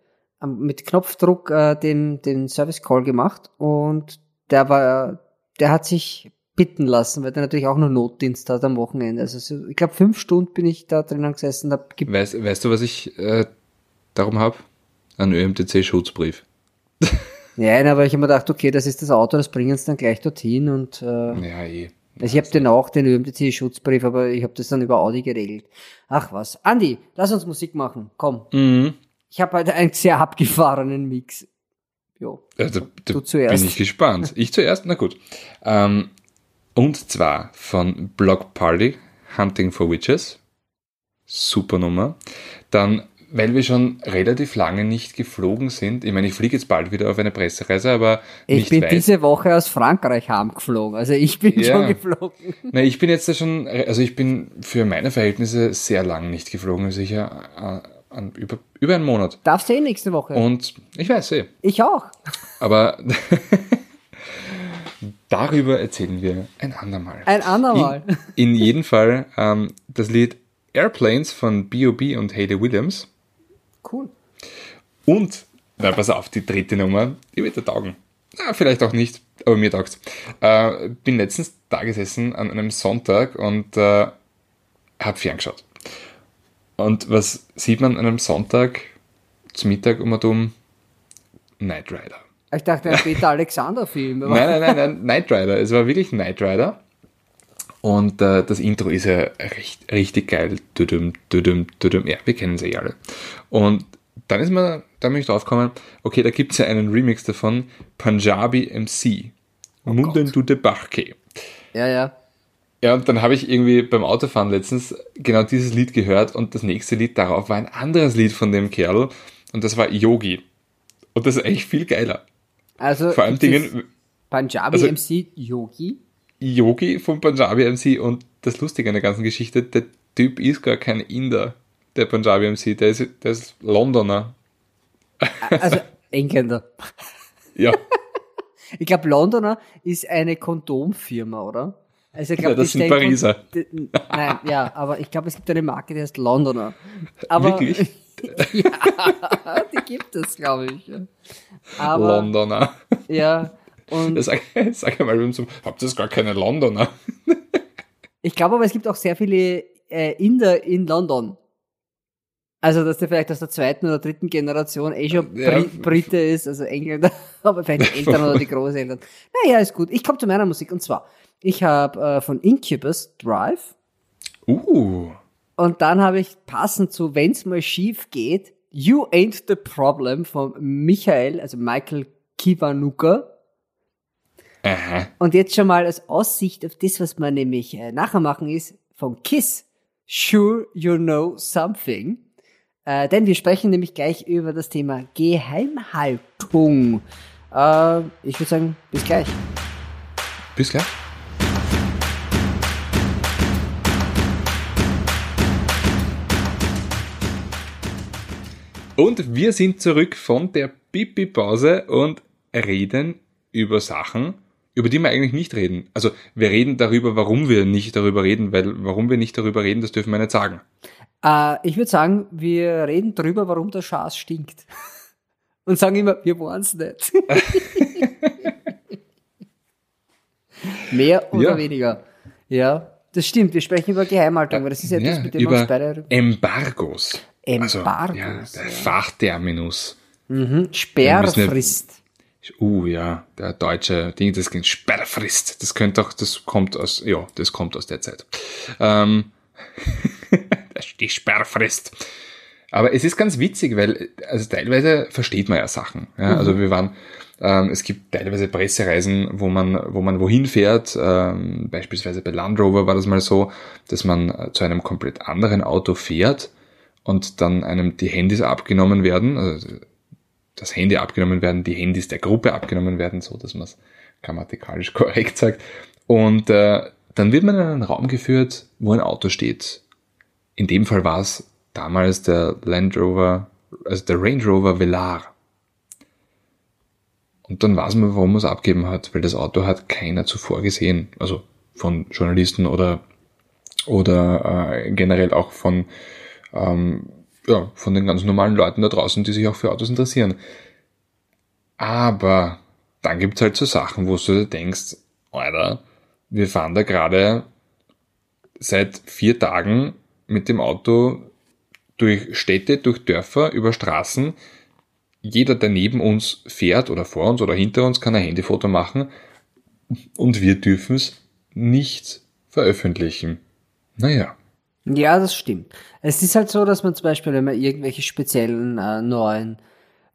mit Knopfdruck äh, den, den Service Call gemacht und der war, der hat sich bitten lassen, weil der natürlich auch nur Notdienst hat am Wochenende. Also so, ich glaube fünf Stunden bin ich da drinnen gesessen. Hab weißt, weißt du, was ich äh, darum habe? Ein ÖMTC-Schutzbrief. Nein, aber ich habe mir gedacht, okay, das ist das Auto, das bringen sie dann gleich dorthin und äh, ja, eh. Also ich habe den auch, den ÖMTC-Schutzbrief, aber ich habe das dann über Audi geregelt. Ach was. Andi, lass uns Musik machen. Komm. Mhm. Ich habe heute einen sehr abgefahrenen Mix. Jo. Also, du, du zuerst. Bin ich gespannt. Ich zuerst? Na gut. Ähm, und zwar von Block Party, Hunting for Witches. Super Nummer. Dann, weil wir schon relativ lange nicht geflogen sind. Ich meine, ich fliege jetzt bald wieder auf eine Pressereise, aber ich bin weit. diese Woche aus Frankreich heimgeflogen. Also ich bin ja. schon geflogen. Na, ich bin jetzt schon, also ich bin für meine Verhältnisse sehr lang nicht geflogen. Sicher also an, über, über einen Monat. Darfst du eh nächste Woche. Und ich weiß eh. Ich auch. Aber darüber erzählen wir ein andermal. Ein andermal. In, in jedem Fall ähm, das Lied Airplanes von B.O.B. und Hayley Williams. Cool. Und, na pass auf, die dritte Nummer, die wird dir taugen. Na, vielleicht auch nicht, aber mir taugt's. Äh, bin letztens da gesessen an einem Sonntag und äh, hab ferngeschaut. Und was sieht man an einem Sonntag zum Mittag um und um? Knight Rider. Ich dachte, ein Peter Alexander-Film. nein, nein, nein, nein, Knight Rider. Es war wirklich Knight Rider. Und äh, das Intro ist ja recht, richtig geil. Dudum, dudum, dudum. Ja, wir kennen sie ja alle. Und dann ist mir, da bin ich drauf gekommen, okay, da gibt es ja einen Remix davon, Punjabi MC. Oh Munden du de Bachke. Ja, ja. Ja, und dann habe ich irgendwie beim Autofahren letztens genau dieses Lied gehört und das nächste Lied darauf war ein anderes Lied von dem Kerl und das war Yogi. Und das ist eigentlich viel geiler. Also vor allem Dingen Punjabi also, MC Yogi. Yogi von Punjabi MC und das Lustige an der ganzen Geschichte, der Typ ist gar kein Inder, der Punjabi MC, der ist, der ist Londoner. Also Engländer. Ja. ich glaube, Londoner ist eine Kondomfirma, oder? Also ich glaub, ja, das sind Pariser. Und, nein, ja, aber ich glaube, es gibt eine Marke, die heißt Londoner. Aber, Wirklich? ja, die gibt es, glaube ich. Aber, Londoner. Ja. Und sag, sag mal, habt ihr gar keine Londoner? ich glaube aber, es gibt auch sehr viele äh, Inder in London. Also, dass der vielleicht aus der zweiten oder dritten Generation eh schon ja. Brite ist, also Engländer, aber vielleicht die Eltern oder die Großeltern. Naja, ist gut. Ich komme zu meiner Musik und zwar ich habe äh, von Incubus Drive. Uh. Und dann habe ich passend zu Wenn's mal schief geht, You Ain't the Problem von Michael, also Michael Kiwanuka. Aha. Und jetzt schon mal als Aussicht auf das, was wir nämlich äh, nachher machen, ist von Kiss. Sure You Know Something. Äh, denn wir sprechen nämlich gleich über das Thema Geheimhaltung. Äh, ich würde sagen, bis gleich. Bis gleich. Und wir sind zurück von der Pipi-Pause und reden über Sachen, über die wir eigentlich nicht reden. Also wir reden darüber, warum wir nicht darüber reden, weil warum wir nicht darüber reden, das dürfen wir nicht sagen. Äh, ich würde sagen, wir reden darüber, warum der Schaß stinkt. Und sagen immer, wir wollen es nicht. Mehr oder ja. weniger. Ja, das stimmt. Wir sprechen über Geheimhaltung, weil das ist etwas, ja, mit dem wir uns beide... Embargos. Embargos. Also, ja, der ja. Fachterminus. Mhm. Sperrfrist. Uh, ja, der deutsche Ding, das klingt Sperrfrist. Das könnte auch, das kommt aus, ja, das kommt aus der Zeit. Ähm, die Sperrfrist. Aber es ist ganz witzig, weil, also teilweise versteht man ja Sachen. Ja? Mhm. Also wir waren, ähm, es gibt teilweise Pressereisen, wo man, wo man wohin fährt. Ähm, beispielsweise bei Land Rover war das mal so, dass man äh, zu einem komplett anderen Auto fährt und dann einem die Handys abgenommen werden, also das Handy abgenommen werden, die Handys der Gruppe abgenommen werden, so dass man es grammatikalisch korrekt sagt. Und äh, dann wird man in einen Raum geführt, wo ein Auto steht. In dem Fall war es damals der Land Rover, also der Range Rover Velar. Und dann weiß man, warum man es abgeben hat, weil das Auto hat keiner zuvor gesehen. Also von Journalisten oder, oder äh, generell auch von, ähm, ja, von den ganz normalen Leuten da draußen, die sich auch für Autos interessieren. Aber dann gibt's halt so Sachen, wo du denkst, Alter, wir fahren da gerade seit vier Tagen mit dem Auto durch Städte, durch Dörfer, über Straßen. Jeder, der neben uns fährt oder vor uns oder hinter uns, kann ein Handyfoto machen und wir dürfen es nicht veröffentlichen. Naja. Ja, das stimmt. Es ist halt so, dass man zum Beispiel, wenn man irgendwelche speziellen äh, neuen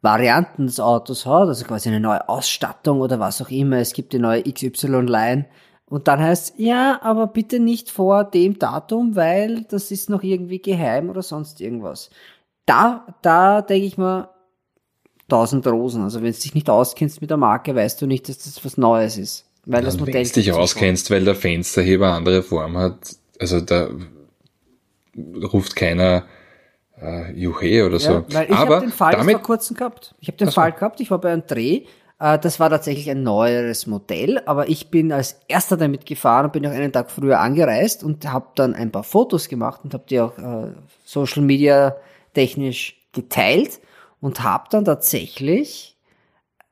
Varianten des Autos hat, also quasi eine neue Ausstattung oder was auch immer, es gibt die neue XY-Line und dann heißt ja, aber bitte nicht vor dem Datum, weil das ist noch irgendwie geheim oder sonst irgendwas. Da, da denke ich mal, tausend Rosen. Also wenn du dich nicht auskennst mit der Marke, weißt du nicht, dass das was Neues ist. Weil das Modell. Wenn du dich auskennst, weil der Fensterheber andere Form hat, also da ruft keiner äh, Juche oder so. Ja, weil ich habe den Fall damit, vor kurzem gehabt. Ich habe den Fall gehabt, ich war bei einem Dreh, äh, das war tatsächlich ein neueres Modell, aber ich bin als erster damit gefahren und bin auch einen Tag früher angereist und habe dann ein paar Fotos gemacht und habe die auch äh, Social Media technisch geteilt und habe dann tatsächlich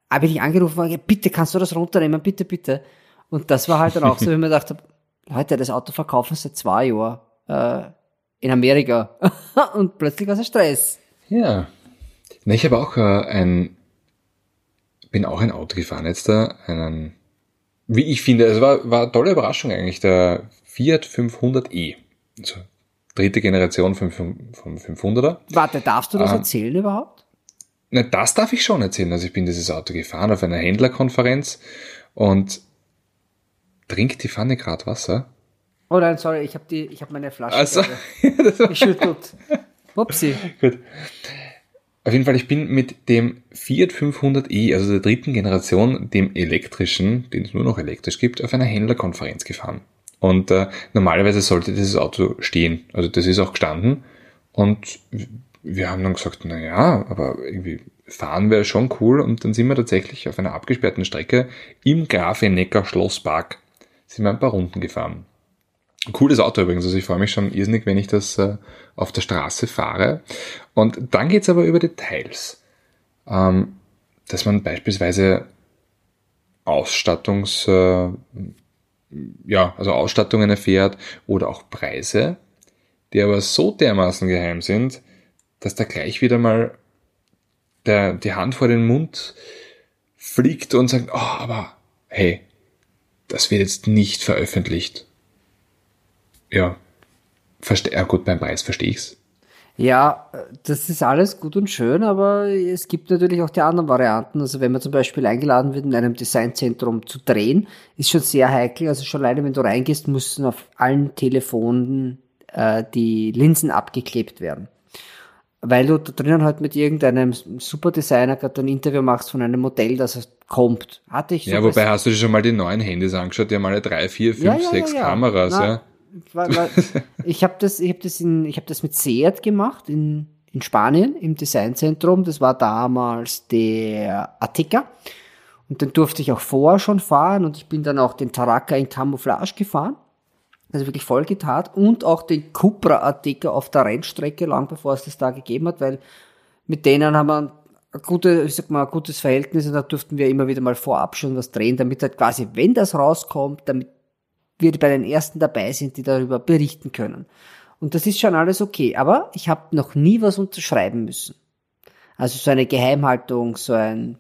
habe ich angerufen, bitte kannst du das runternehmen, bitte, bitte. Und das war halt dann auch so, wenn man dachte, Leute, das Auto verkaufen seit zwei Jahren äh, in Amerika. und plötzlich war es ein Stress. Ja. Na, ich habe auch äh, ein, bin auch ein Auto gefahren jetzt da, einen, wie ich finde, es war, war eine tolle Überraschung eigentlich, der Fiat 500e. Also dritte Generation vom, vom 500er. Warte, darfst du das ähm, erzählen überhaupt? Na, das darf ich schon erzählen. Also ich bin dieses Auto gefahren auf einer Händlerkonferenz und trinkt die Pfanne gerade Wasser. Oh nein, sorry, ich habe die, ich habe meine Flasche also, geschüttelt. Upsi. Gut. Auf jeden Fall, ich bin mit dem Fiat 500e, also der dritten Generation, dem elektrischen, den es nur noch elektrisch gibt, auf einer Händlerkonferenz gefahren. Und äh, normalerweise sollte dieses Auto stehen. Also das ist auch gestanden. Und wir haben dann gesagt, na ja, aber irgendwie fahren wäre schon cool. Und dann sind wir tatsächlich auf einer abgesperrten Strecke im Grafenecker Schlosspark sind wir ein paar Runden gefahren. Cooles Auto übrigens, also ich freue mich schon irrsinnig, wenn ich das äh, auf der Straße fahre. Und dann geht's aber über Details. Ähm, dass man beispielsweise Ausstattungs, äh, ja, also Ausstattungen erfährt oder auch Preise, die aber so dermaßen geheim sind, dass da gleich wieder mal der, die Hand vor den Mund fliegt und sagt, oh, aber hey, das wird jetzt nicht veröffentlicht. Ja, verste ja gut, beim Preis verstehe ich's. Ja, das ist alles gut und schön, aber es gibt natürlich auch die anderen Varianten. Also wenn man zum Beispiel eingeladen wird, in einem Designzentrum zu drehen, ist schon sehr heikel. Also schon leider, wenn du reingehst, müssen auf allen Telefonen äh, die Linsen abgeklebt werden weil du da drinnen halt mit irgendeinem Superdesigner gerade ein Interview machst von einem Modell, das kommt. Hatte ich so Ja, wobei hast du dir schon mal die neuen Handys angeschaut, die haben alle drei, vier, fünf, ja, ja, sechs ja, Kameras, Na, ja. Weil, weil ich habe das, ich habe das in, ich habe das mit Seat gemacht in, in Spanien im Designzentrum. Das war damals der Ateca. Und den durfte ich auch vorher schon fahren und ich bin dann auch den Taraka in Camouflage gefahren also wirklich voll getat und auch den Cupra-Artikel auf der Rennstrecke, lang bevor es das da gegeben hat, weil mit denen haben wir ein, gute, ich sag mal, ein gutes Verhältnis und da durften wir immer wieder mal vorab schon was drehen, damit halt quasi, wenn das rauskommt, damit wir bei den ersten dabei sind, die darüber berichten können. Und das ist schon alles okay, aber ich habe noch nie was unterschreiben müssen. Also so eine Geheimhaltung, so ein...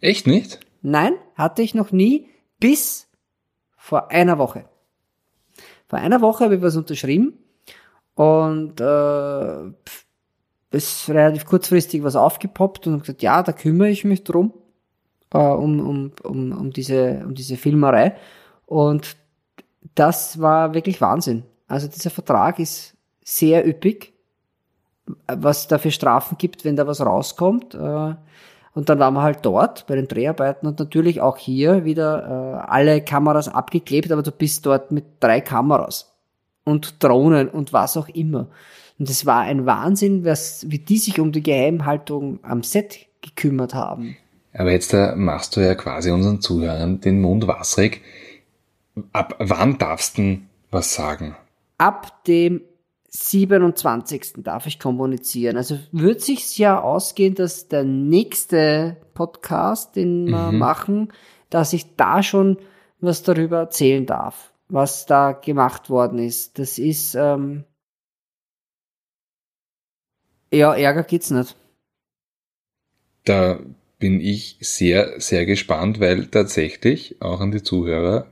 Echt nicht? Nein, hatte ich noch nie bis vor einer Woche. Vor einer Woche habe ich was unterschrieben und äh, ist relativ kurzfristig was aufgepoppt und gesagt, ja, da kümmere ich mich drum, äh, um, um, um, um, diese, um diese Filmerei. Und das war wirklich Wahnsinn. Also dieser Vertrag ist sehr üppig, was da für Strafen gibt, wenn da was rauskommt. Äh, und dann waren wir halt dort bei den Dreharbeiten und natürlich auch hier wieder äh, alle Kameras abgeklebt, aber du bist dort mit drei Kameras. und Drohnen und was auch immer. Und es war ein Wahnsinn, was, wie die sich um die Geheimhaltung am Set gekümmert haben. Aber jetzt da machst du ja quasi unseren Zuhörern den Mund wasserig. Ab wann darfst du was sagen? Ab dem 27. darf ich kommunizieren. Also wird sich's ja ausgehen, dass der nächste Podcast, den wir Mhm. machen, dass ich da schon was darüber erzählen darf, was da gemacht worden ist. Das ist, ähm, ja, Ärger geht's nicht. Da bin ich sehr, sehr gespannt, weil tatsächlich auch an die Zuhörer,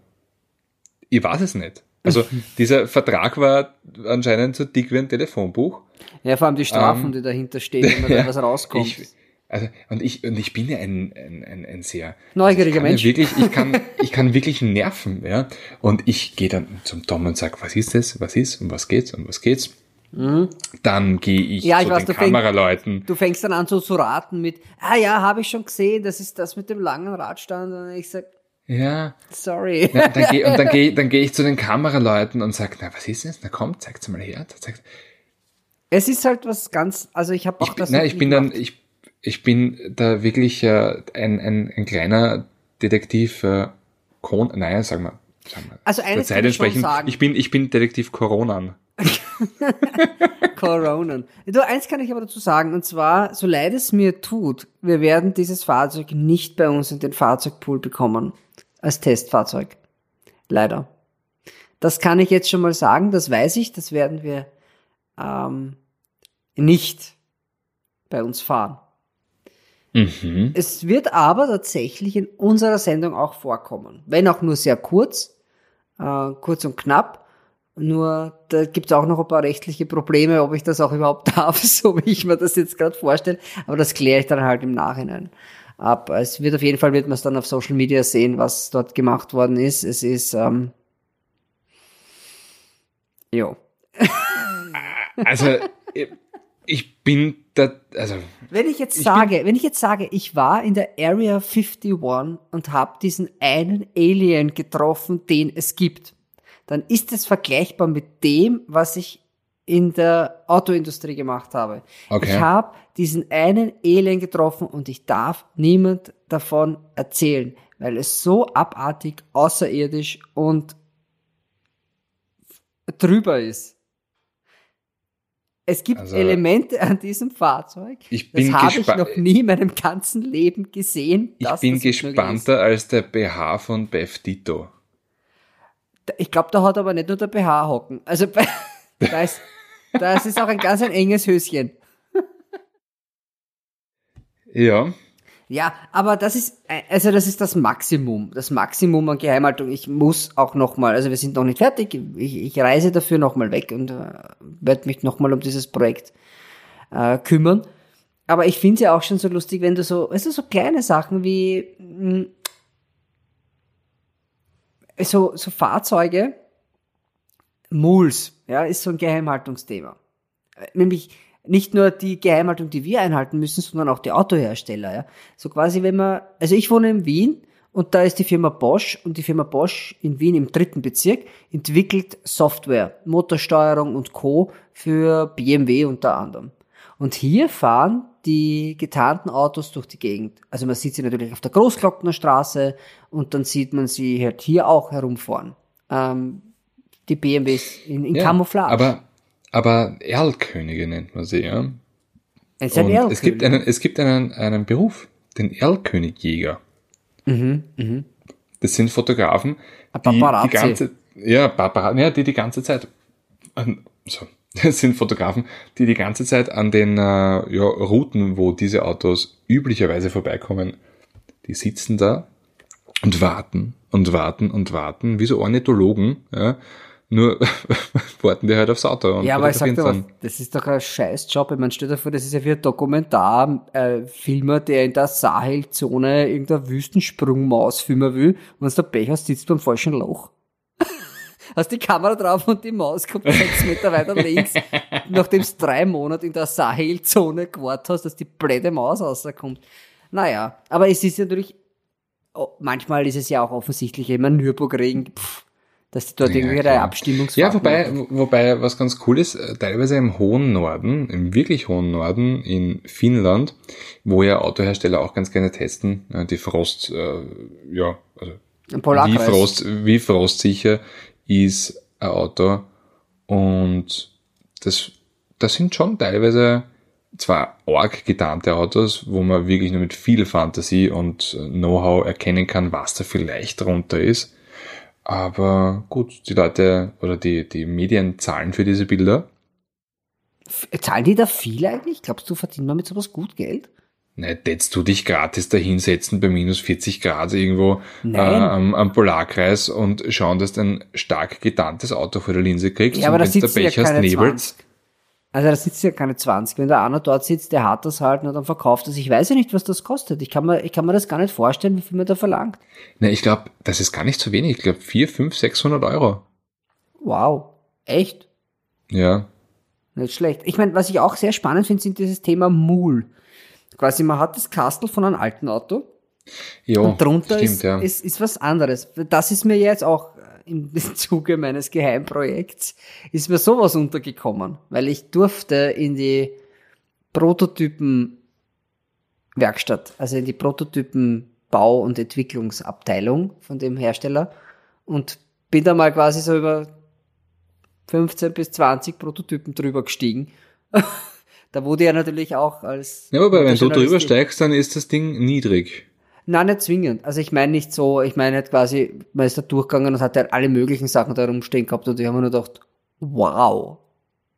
ich weiß es nicht. Also dieser Vertrag war anscheinend so dick wie ein Telefonbuch. Ja, vor allem die Strafen, Ähm, die dahinter stehen, wenn da ja, was rauskommt. Ich, also, und ich, und ich bin ja ein, ein, ein, ein sehr Neugieriger ich kann Mensch. Wirklich, ich kann, ich kann wirklich nerven, ja. Und ich gehe dann zum Tom und sag, was ist das? Was ist? Um was geht's? Um was geht's? Dann gehe ich Mhm. Ja, ich zu weiß, den Kameraleuten. Du fängst dann an so zu raten mit, ah ja, habe ich schon gesehen, das ist das mit dem langen Radstand. Und ich sag, Ja. sorry. ja dann geh, und dann gehe dann geh ich zu den Kameraleuten und sag, na, was ist das? Na komm, zeig's mal her. Es ist halt was ganz, also ich habe auch Ich, das. nein, ich bin nie dann, gemacht. ich, ich bin da wirklich äh, ein, ein, ein kleiner Detektiv äh, Kon, nein, sag mal. Sag mal Also eines Zeit kann ich schon entsprechend, sagen. ich bin, ich bin Detektiv Coronan. Coronan. Du, eins kann ich aber dazu sagen, und zwar, so leid es mir tut, wir werden dieses Fahrzeug nicht bei uns in den Fahrzeugpool bekommen. Als Testfahrzeug. Leider. Das kann ich jetzt schon mal sagen, das weiß ich, das werden wir ähm, nicht bei uns fahren. Mhm. Es wird aber tatsächlich in unserer Sendung auch vorkommen. Wenn auch nur sehr kurz, äh, kurz und knapp. Nur da gibt es auch noch ein paar rechtliche Probleme, ob ich das auch überhaupt darf, so wie ich mir das jetzt gerade vorstelle. Aber das kläre ich dann halt im Nachhinein ab. Es wird auf jeden Fall, wird man es dann auf Social Media sehen, was dort gemacht worden ist. Es ist, ähm, jo. Also, ich bin da, also, Wenn ich jetzt sage, wenn ich jetzt sage, ich war in der Area 51 und habe diesen einen Alien getroffen, den es gibt, dann ist es vergleichbar mit dem, was ich in der Autoindustrie gemacht habe. Okay. Ich habe diesen einen Alien getroffen und ich darf niemand davon erzählen, weil es so abartig, außerirdisch und drüber ist. Es gibt Also- Elemente an diesem Fahrzeug. Ich bin das habe ich noch nie in meinem ganzen Leben gesehen. ich bin gespannter als der BH von Beth Dito. Ich glaube, da hat aber nicht nur der BH hocken. Also da ist, das ist auch ein ganz ein enges Höschen. Ja, Ja, aber das ist, also das ist das Maximum, das Maximum an Geheimhaltung. Ich muss auch nochmal, also wir sind noch nicht fertig, ich, ich reise dafür nochmal weg und äh, werde mich nochmal um dieses Projekt äh, kümmern. Aber ich finde es ja auch schon so lustig, wenn du so, weißt du, so kleine Sachen wie mh, so, so Fahrzeuge, Muls, ja, ist so ein Geheimhaltungsthema. Äh, Nämlich nicht nur die Geheimhaltung, die wir einhalten müssen, sondern auch die Autohersteller, ja. So quasi, wenn man, also ich wohne in Wien und da ist die Firma Bosch und die Firma Bosch in Wien im dritten Bezirk entwickelt Software, Motorsteuerung und Co. für BMW unter anderem. Und hier fahren die getarnten Autos durch die Gegend. Also man sieht sie natürlich auf der Großglockner Straße und dann sieht man sie halt hier auch herumfahren. Ähm, die BMWs in, in ja Camouflage. aber, aber Erlkönige nennt man sie, ja. es, es gibt einen, es gibt einen, einen Beruf, den Erlkönigjäger. Mhm, Das sind Fotografen, die die ganze, ja, ja, die die ganze Zeit, an- so, das sind Fotografen, die die ganze Zeit an den äh, ja, Routen, wo diese Autos üblicherweise vorbeikommen, die sitzen da und warten und warten und warten, wie so Ornithologen, ja, nur warten die halt aufs Auto. Und Ja, aber ich sag dir was, das ist doch ein Scheißjob. Ich meine, stell dir vor, das ist ja wie ein Dokumentarfilmer, äh, der in der Sahelzone irgendeine Wüstensprungmaus filmen will und wenn du Pech hast, sitzt du am falschen Loch. hast die Kamera drauf und die Maus kommt sechs Meter weiter links, nachdem du drei Monate in der Sahelzone gewartet hast, dass die blöde Maus rauskommt. Naja, aber es ist natürlich, oh, manchmal ist es ja auch offensichtlich, immer Nürburgring, pff, dass die dort Ja, irgendwie eine Abstimmungsfahrt Ja, wobei, machen. wobei, was ganz cool ist, äh, teilweise im hohen Norden, im wirklich hohen Norden in Finnland, wo ja Autohersteller auch ganz gerne testen, äh, die Frost, äh, ja, also wie. Frost, wie frostsicher ist ein Auto und das, das sind schon teilweise zwar arg getarnte Autos, wo man wirklich nur mit viel Fantasie und äh, Know-how erkennen kann, was da vielleicht drunter ist. Aber gut, die Leute oder die, die Medien zahlen für diese Bilder. Zahlen die da viel eigentlich? Glaubst du, verdient man mit sowas gut Geld? Ne, hättest du dich gratis da hinsetzen bei minus 40 Grad irgendwo äh, Nein. am, am Polarkreis und schauen, dass du ein stark getarntes Auto vor der Linse kriegst Ja, aber und da wenn's der sitzen ja Pech hast. 20. Also da sitzen ja keine 20. Wenn der einer dort sitzt, der hat das halt, na, dann verkauft das. Ich weiß ja nicht, was das kostet. Ich kann mir, ich kann mir das gar nicht vorstellen, wie viel man da verlangt. Ne, ich glaube, das ist gar nicht so wenig. Ich glaube 4, 5, 600 Euro. Wow. Echt? Ja. Nicht schlecht. Ich meine, was ich auch sehr spannend finde, sind dieses Thema Mool. Quasi, man hat das Kastel von einem alten Auto Jo, und drunter stimmt, ist, ja. ist, ist was anderes. Das ist mir jetzt auch im Zuge meines Geheimprojekts, ist mir sowas untergekommen, weil ich durfte in die Prototypenwerkstatt, also in die Prototypenbau- und Entwicklungsabteilung von dem Hersteller und bin da mal quasi so über 15 bis 20 Prototypen drüber gestiegen. da wurde ja natürlich auch als ja, aber wenn du drüber steigst, dann ist das Ding niedrig. Nein, nicht zwingend. Also ich meine nicht so, ich meine halt quasi, man ist da durchgegangen und hat halt alle möglichen Sachen da rumstehen gehabt und ich habe mir nur gedacht, wow.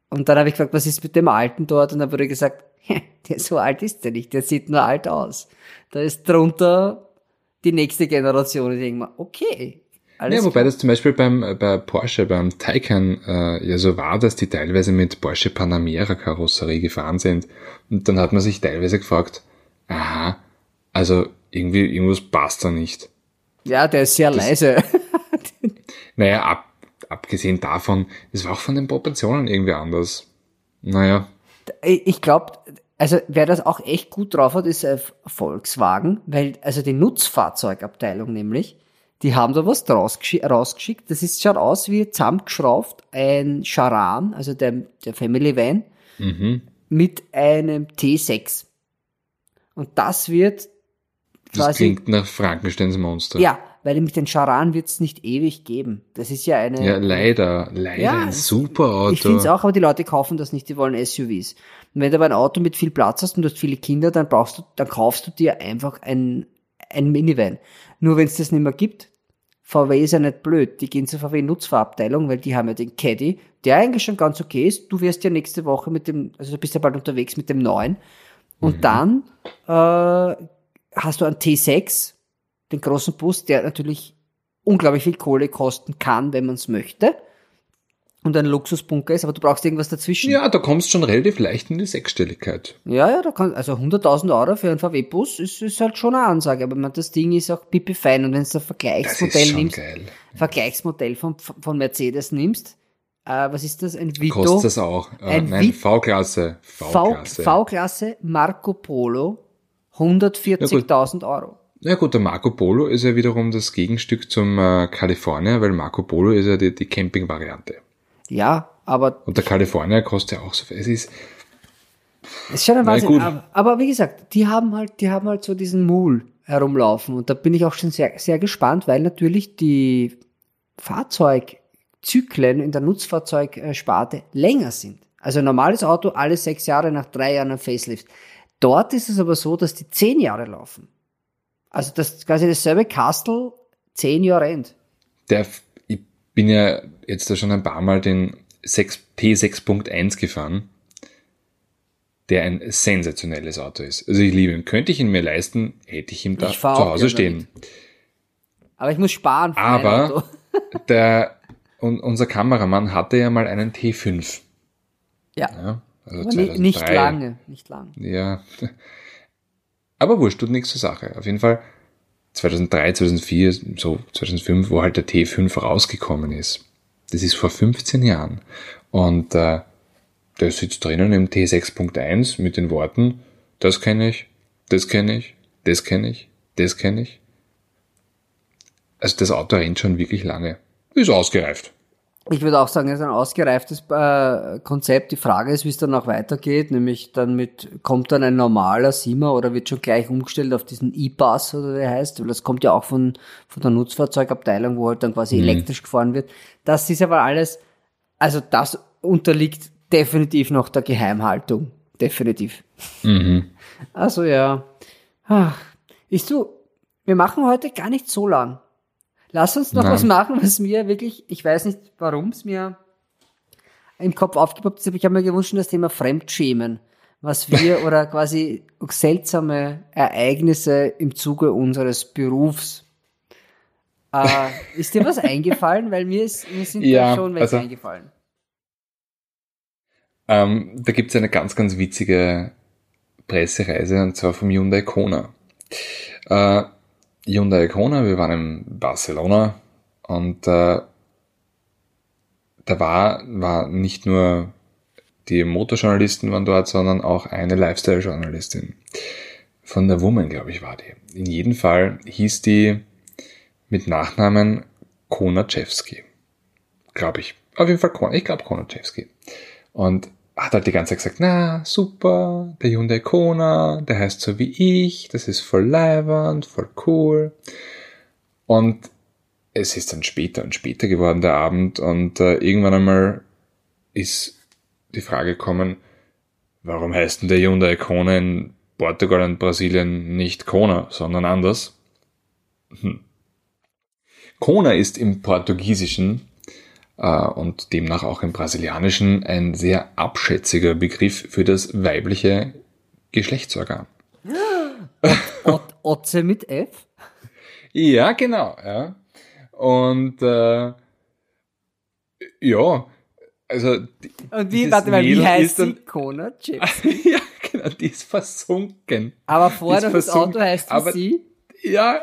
Und dann habe ich gefragt, was ist mit dem Alten dort? Und dann wurde gesagt, der so alt ist der nicht, der sieht nur alt aus. Da ist drunter die nächste Generation. Ich denke mir, okay. Alles Ja, wobei klar. das zum Beispiel beim, äh, bei Porsche, beim Taycan äh, ja so war, dass die teilweise mit Porsche Panamera Karosserie gefahren sind. Und dann hat man sich teilweise gefragt, aha, also irgendwie, irgendwas passt da nicht. Ja, der ist sehr leise. Naja, ab, abgesehen davon, es war auch von den Proportionen irgendwie anders. Naja, Ich glaube, also wer das auch echt gut drauf hat, ist äh, Volkswagen, weil also die Nutzfahrzeugabteilung nämlich, die haben da was draus geschi- rausgeschickt. Das ist schaut aus wie zusammengeschraubt ein Charan, also der, der Family Van, mhm. mit einem T6. Und das wird das quasi klingt nach Frankensteins Monster. ja, weil nämlich den Charan wird es nicht ewig geben. Das ist ja eine Ja, leider, leider Ja, ein super Auto. Ich finde es auch, aber die Leute kaufen das nicht, die wollen SUVs. Und wenn du aber ein Auto mit viel Platz hast und du hast viele Kinder, dann brauchst du, dann kaufst du dir einfach ein, ein Minivan. Nur wenn es das nicht mehr gibt, VW ist ja nicht blöd. Die gehen zur VW Nutzfahrabteilung, weil die haben ja den Caddy, der eigentlich schon ganz okay ist. Du wirst ja nächste Woche mit dem, also du bist ja bald unterwegs mit dem neuen. Und dann äh, hast du einen T6, den großen Bus, der natürlich unglaublich viel Kohle kosten kann, wenn man es möchte. Und ein Luxusbunker ist, aber du brauchst irgendwas dazwischen. ja, da kommst schon relativ leicht in die Sechsstelligkeit. ja, ja da kann, also 100.000 Euro für einen VW-Bus ist, ist halt schon eine Ansage, aber man, das Ding ist auch pipi fein und wenn du ein Vergleichsmodell nimmst, geil. Vergleichsmodell von, von Mercedes nimmst, äh, was ist das? Ein Vito? Kostet das auch. Äh, Ein nein, V-Klasse. V-Klasse. V-Klasse Marco Polo, 140.000 Euro. Ja gut, der Marco Polo ist ja wiederum das Gegenstück zum äh, California, weil Marco Polo ist ja die, die Camping-Variante. Ja, aber Und der California kostet ja auch so viel. Es ist, Es ist schon ein Wahnsinn. Aber, aber wie gesagt, die haben halt, die haben halt so diesen Mool herumlaufen. Und da bin ich auch schon sehr, sehr gespannt, weil natürlich die Fahrzeugzyklen in der Nutzfahrzeugsparte länger sind. Also ein normales Auto alle sechs Jahre nach drei Jahren ein Facelift. Dort ist es aber so, dass die zehn Jahre laufen. Also das quasi dasselbe Castle zehn Jahre end. der, ich bin ja jetzt da schon ein paar Mal den 6, T6.1 gefahren, der ein sensationelles Auto ist. Also ich liebe ihn. Könnte ich ihn mir leisten, hätte ich ihn da Ich zu Hause stehen. Aber ich muss sparen für. Aber der, und unser Kameramann hatte ja mal einen T5. Ja. Ja, also nicht 2003. lange, nicht lange. Ja. Aber wurscht, tut nichts zur Sache. Auf jeden Fall 2003, 2004, so 2005, wo halt der T5 rausgekommen ist. Das ist vor 15 Jahren. Und äh, der sitzt drinnen im T6.1 mit den Worten, das kenne ich, das kenne ich, das kenne ich, das kenne ich. Also das Auto rennt schon wirklich lange. ist ausgereift. Ich würde auch sagen, es ist ein ausgereiftes äh, Konzept. Die Frage ist, wie es dann auch weitergeht, nämlich dann mit, kommt dann ein normaler Sima oder wird schon gleich umgestellt auf diesen E-Pass oder der heißt, weil das kommt ja auch von, von der Nutzfahrzeugabteilung, wo halt dann quasi mhm. elektrisch gefahren wird. Das ist aber alles, also das unterliegt definitiv noch der Geheimhaltung. Definitiv. Mhm. Also ja. Ach, ist du, wir machen heute gar nicht so lang. Lass uns noch Nein. was machen, was mir wirklich, ich weiß nicht, warum es mir im Kopf aufgepoppt ist, aber ich habe mir gewünscht, das Thema Fremdschämen, was wir oder quasi seltsame Ereignisse im Zuge unseres Berufs. Äh, ist dir was eingefallen? Weil mir, ist, mir sind ja, schon welche also, eingefallen. Ähm, da gibt es eine ganz, ganz witzige Pressereise und zwar vom Hyundai Kona. Äh, Hyundai Kona, wir waren in Barcelona und äh, da war, war nicht nur die Motorjournalisten waren dort, sondern auch eine Lifestyle-Journalistin. Von der Woman, glaube ich, war die. In jedem Fall hieß die mit Nachnamen Konaczewski. Glaube ich. Auf jeden Fall, Kona, ich glaube Konaczewski. Und hat halt die ganze Zeit gesagt, na, super, der Hyundai Kona, der heißt so wie ich, das ist voll leibernd, voll cool. Und es ist dann später und später geworden, der Abend, und äh, irgendwann einmal ist die Frage gekommen, warum heißt denn der Hyundai Kona in Portugal und Brasilien nicht Kona, sondern anders? Hm. Kona ist im Portugiesischen und demnach auch im Brasilianischen ein sehr abschätziger Begriff für das weibliche Geschlechtsorgan. Otze mit F? Ja, genau. Ja. Und äh, ja, also und wie, warte mal, wie heißt sie? Kona Chips. ja, genau, die ist versunken. Aber vorne das Auto heißt wie sie? Ja,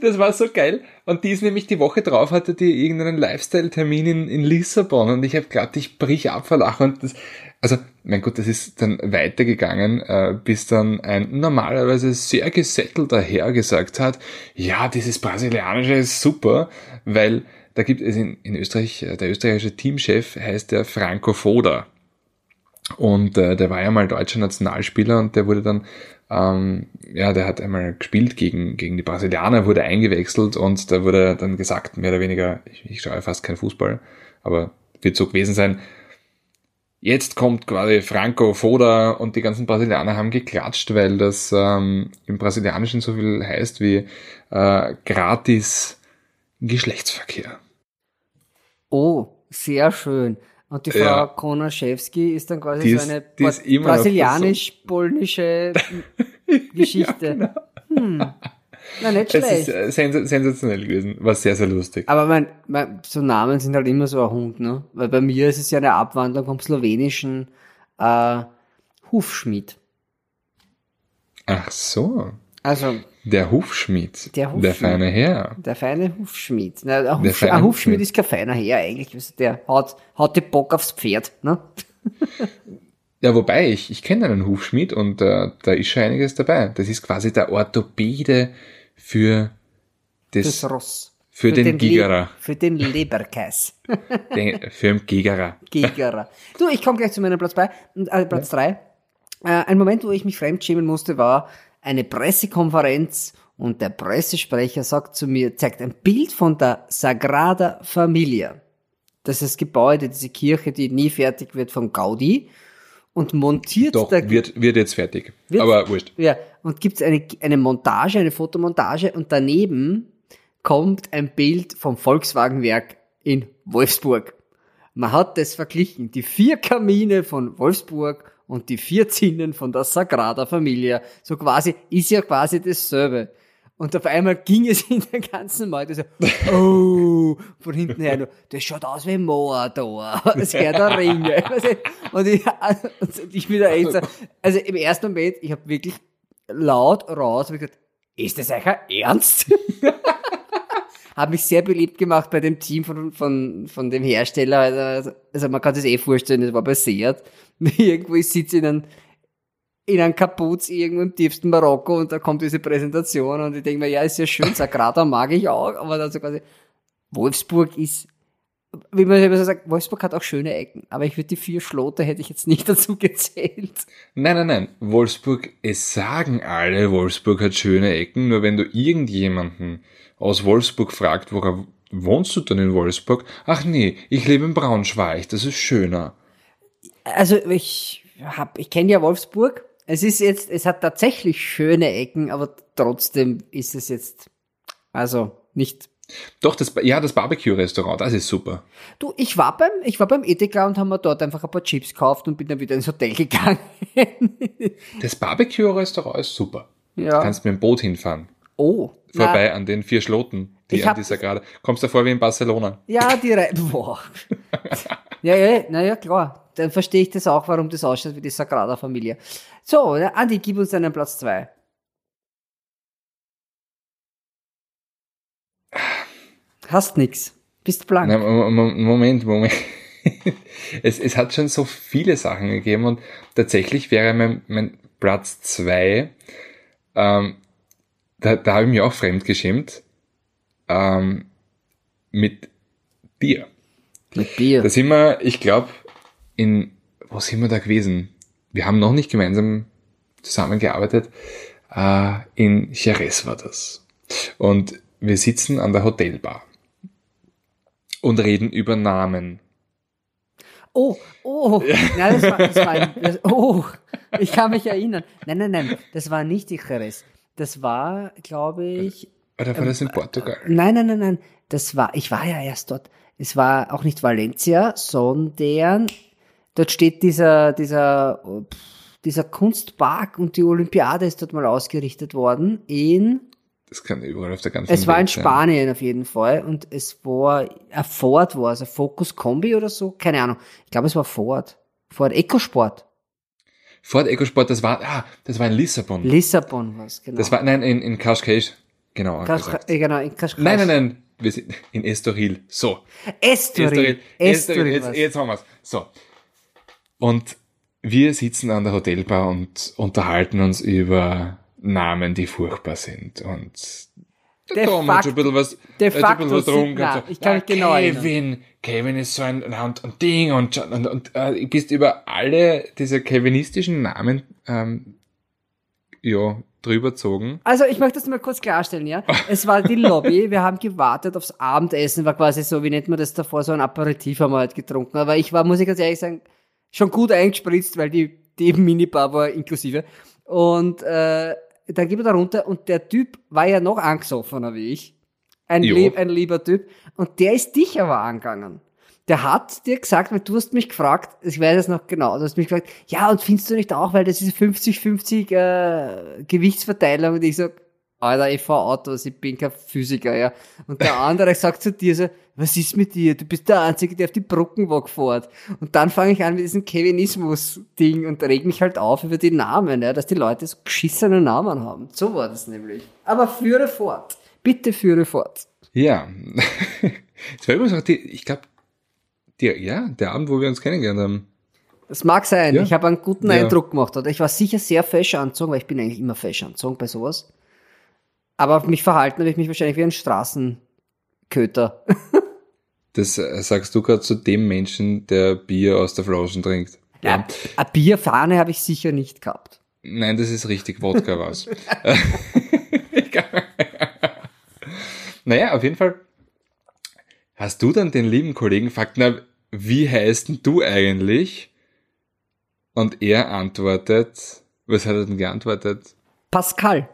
das war so geil. Und die ist nämlich die Woche drauf, hatte die irgendeinen Lifestyle-Termin in, in Lissabon und ich habe gedacht, ich brich ab vor Lachen und das, also, mein Gott, das ist dann weitergegangen, äh, bis dann ein normalerweise sehr gesettelter Herr gesagt hat, ja, dieses Brasilianische ist super, weil da gibt es in, in Österreich, äh, der österreichische Teamchef heißt der Franco Foda. Und äh, der war ja mal deutscher Nationalspieler und der wurde dann ähm, ja, der hat einmal gespielt gegen, gegen die Brasilianer, wurde eingewechselt und da wurde dann gesagt, mehr oder weniger, ich, ich schaue fast kein Fußball, aber wird so gewesen sein, jetzt kommt quasi Franco Foda und die ganzen Brasilianer haben geklatscht, weil das ähm, im Brasilianischen so viel heißt wie äh, gratis Geschlechtsverkehr. Oh, sehr schön. Und die Frau ja. Konaschewski ist dann quasi die so eine brasilianisch-polnische Geschichte. ja, genau. hm. Na, nicht schlecht. Es ist äh, sensationell gewesen. War sehr, sehr lustig. Aber mein, mein, so Namen sind halt immer so ein Hund, ne? Weil bei mir ist es ja eine Abwandlung vom slowenischen äh, Hufschmied. Ach so. Also. Der Hufschmied. Der, Hufschmied. der feine Herr. Der feine Hufschmied. Na, der, Huf, der ein Hufschmied ist kein feiner Herr eigentlich. Der haut, haut den Bock aufs Pferd. Ne? ja, wobei, ich, ich kenne einen Hufschmied und äh, da ist schon einiges dabei. Das ist quasi der Orthopäde für das, das Ross. Für, für den, den Gigerer. für den Leberkäs. den, für den Gigerer. Gigerer. Du, ich komme gleich zu meinem Platz 3. Äh, Platz 3. Äh, ein Moment, wo ich mich fremdschämen musste, war, eine Pressekonferenz und der Pressesprecher sagt zu mir, zeigt ein Bild von der Sagrada Familia. Das ist das Gebäude, diese Kirche, die nie fertig wird von Gaudi und montiert Doch, da, wird, wird jetzt fertig. Wird, aber wurscht. Ja, und gibt es eine, eine Montage, eine Fotomontage und daneben kommt ein Bild vom Volkswagenwerk in Wolfsburg. Man hat das verglichen, die vier Kamine von Wolfsburg und die vier Zinnen von der Sagrada Familia. So quasi, ist ja quasi dasselbe. Und auf einmal ging es in der ganzen Meute so, oh, von hinten her das schaut aus wie Mordor, das Herr der Ringe. Und ich, und ich bin da echt so, also im ersten Moment, ich habe wirklich laut raus, hab ich gesagt, ist das euer Ernst? Habe mich sehr beliebt gemacht bei dem Team von, von, von dem Hersteller. Also, also man kann sich eh vorstellen, das war bei Seat. Irgendwo ich sitze in einem, in einem Kapuz irgendwo im tiefsten Marokko und da kommt diese Präsentation und ich denke mir, ja, ist ja schön, Sagrada mag ich auch, aber dann so quasi, Wolfsburg ist wie man immer so sagt, Wolfsburg hat auch schöne Ecken, aber ich würde die vier Schlote hätte ich jetzt nicht dazu gezählt. Nein, nein, nein. Wolfsburg, es sagen alle, Wolfsburg hat schöne Ecken, nur wenn du irgendjemanden aus Wolfsburg fragt, woran wohnst du denn in Wolfsburg? Ach nee, ich lebe in Braunschweig, das ist schöner. Also ich hab, ich kenne ja Wolfsburg. Es ist jetzt, es hat tatsächlich schöne Ecken, aber trotzdem ist es jetzt, also nicht Doch, das, ja, das Barbecue-Restaurant, das ist super. Du, ich war beim, ich war beim Edeka und haben mir dort einfach ein paar Chips gekauft und bin dann wieder ins Hotel gegangen. Das Barbecue-Restaurant ist super. ja. Du kannst mit dem Boot hinfahren. Oh. Vorbei an den vier Schloten, die Ich an dieser gerade. Kommst du vor wie in Barcelona. Ja, die Re Boah. ja, ja, naja, klar. Dann verstehe ich das auch, warum das ausschaut wie die Sagrada Familie. So, ja, Andi, gib uns einen Platz zwei. Hast nix. Bist blank. Na, Mo- Mo- Moment, Moment. Es, es hat schon so viele Sachen gegeben und tatsächlich wäre mein, mein Platz zwei, ähm, da, da habe ich mich auch fremdgeschämt, ähm, mit dir. Mit Bier. Da sind wir, ich glaube, in, wo sind wir da gewesen? Wir haben noch nicht gemeinsam zusammengearbeitet. Äh, in Jerez war das. Und wir sitzen an der Hotelbar und reden über Namen. Oh, oh, nein, das war, das war ein, das, oh, ich kann mich erinnern. Nein, nein, nein, das war nicht Icarus. Das war, glaube ich, Oder war das in Portugal? nein, nein, nein, nein, das war, ich war ja erst dort. Es war auch nicht Valencia, sondern dort steht dieser, dieser, dieser Kunstpark und die Olympiade ist dort mal ausgerichtet worden in, Das kann überall auf der ganzen es war in Welt sein. Spanien auf jeden Fall und es war, ein Ford war es, ein Focus Kombi oder so, keine Ahnung. Ich glaube, es war Ford. Ford EcoSport. Ford EcoSport, das war, ah, das war in Lissabon. Lissabon war es, genau. das war, nein, in, in Cascais. Genau. Kasch, genau, in Kasch, Nein, nein, nein. Wir sind in Estoril. So. Estoril. Estoril. Estoril. Jetzt, war's. jetzt haben wir's. So. Und wir sitzen an der Hotelbar und unterhalten uns über Namen, die furchtbar sind. Und De Tom hat schon ein bisschen was, de ein facto bisschen was getrunken. so, ich kann mich genau erinnern. Kevin, Kevin ist so ein, und, und Ding und, und, und äh, du bist über alle diese kevinistischen Namen ähm, ja, drüber gezogen. Also ich möchte das mal kurz klarstellen, ja. Es war die Lobby, wir haben gewartet aufs Abendessen, war quasi so, wie nennt man das davor, so ein Aperitif haben wir halt getrunken. Aber ich war, muss ich ganz ehrlich sagen, schon gut eingespritzt, weil die, die Minibar war inklusive. Und äh, dann gehen wir da runter und der Typ war ja noch angesoffener wie ich. Ein, lieb, ein lieber Typ. Und der ist dich aber angegangen. Der hat dir gesagt, weil du hast mich gefragt, ich weiß es noch genau, du hast mich gefragt, ja, und findest du nicht auch, weil das ist 50-50 äh, Gewichtsverteilung und ich sag, Alter, ich fahr Autos, ich bin kein Physiker, ja. Und der andere sagt zu dir so, was ist mit dir? Du bist der Einzige, der auf die Brückenwag fährt. Und dann fange ich an mit diesem Kevinismus-Ding und reg mich halt auf über die Namen, ja, dass die Leute so geschissene Namen haben. So war das nämlich. Aber führe fort. Bitte führe fort. Ja. Es war übrigens auch die, ich glaube, der, ja, der Abend, wo wir uns kennengelernt haben. Das mag sein. Ja. Ich habe einen guten Ja. Eindruck gemacht. Oder ich war sicher sehr fesch anzogen, weil ich bin eigentlich immer fesch anzogen bei sowas. Aber auf mich verhalten habe ich mich wahrscheinlich wie ein Straßenköter. Das äh, sagst du gerade zu dem Menschen, der Bier aus der Flaschen trinkt. Ja, eine Bierfahne habe ich sicher nicht gehabt. Nein, das ist richtig Wodka was. naja, auf jeden Fall hast du dann den lieben Kollegen gefragt, na, wie heißt denn du eigentlich? Und er antwortet, was hat er denn geantwortet? Pascal.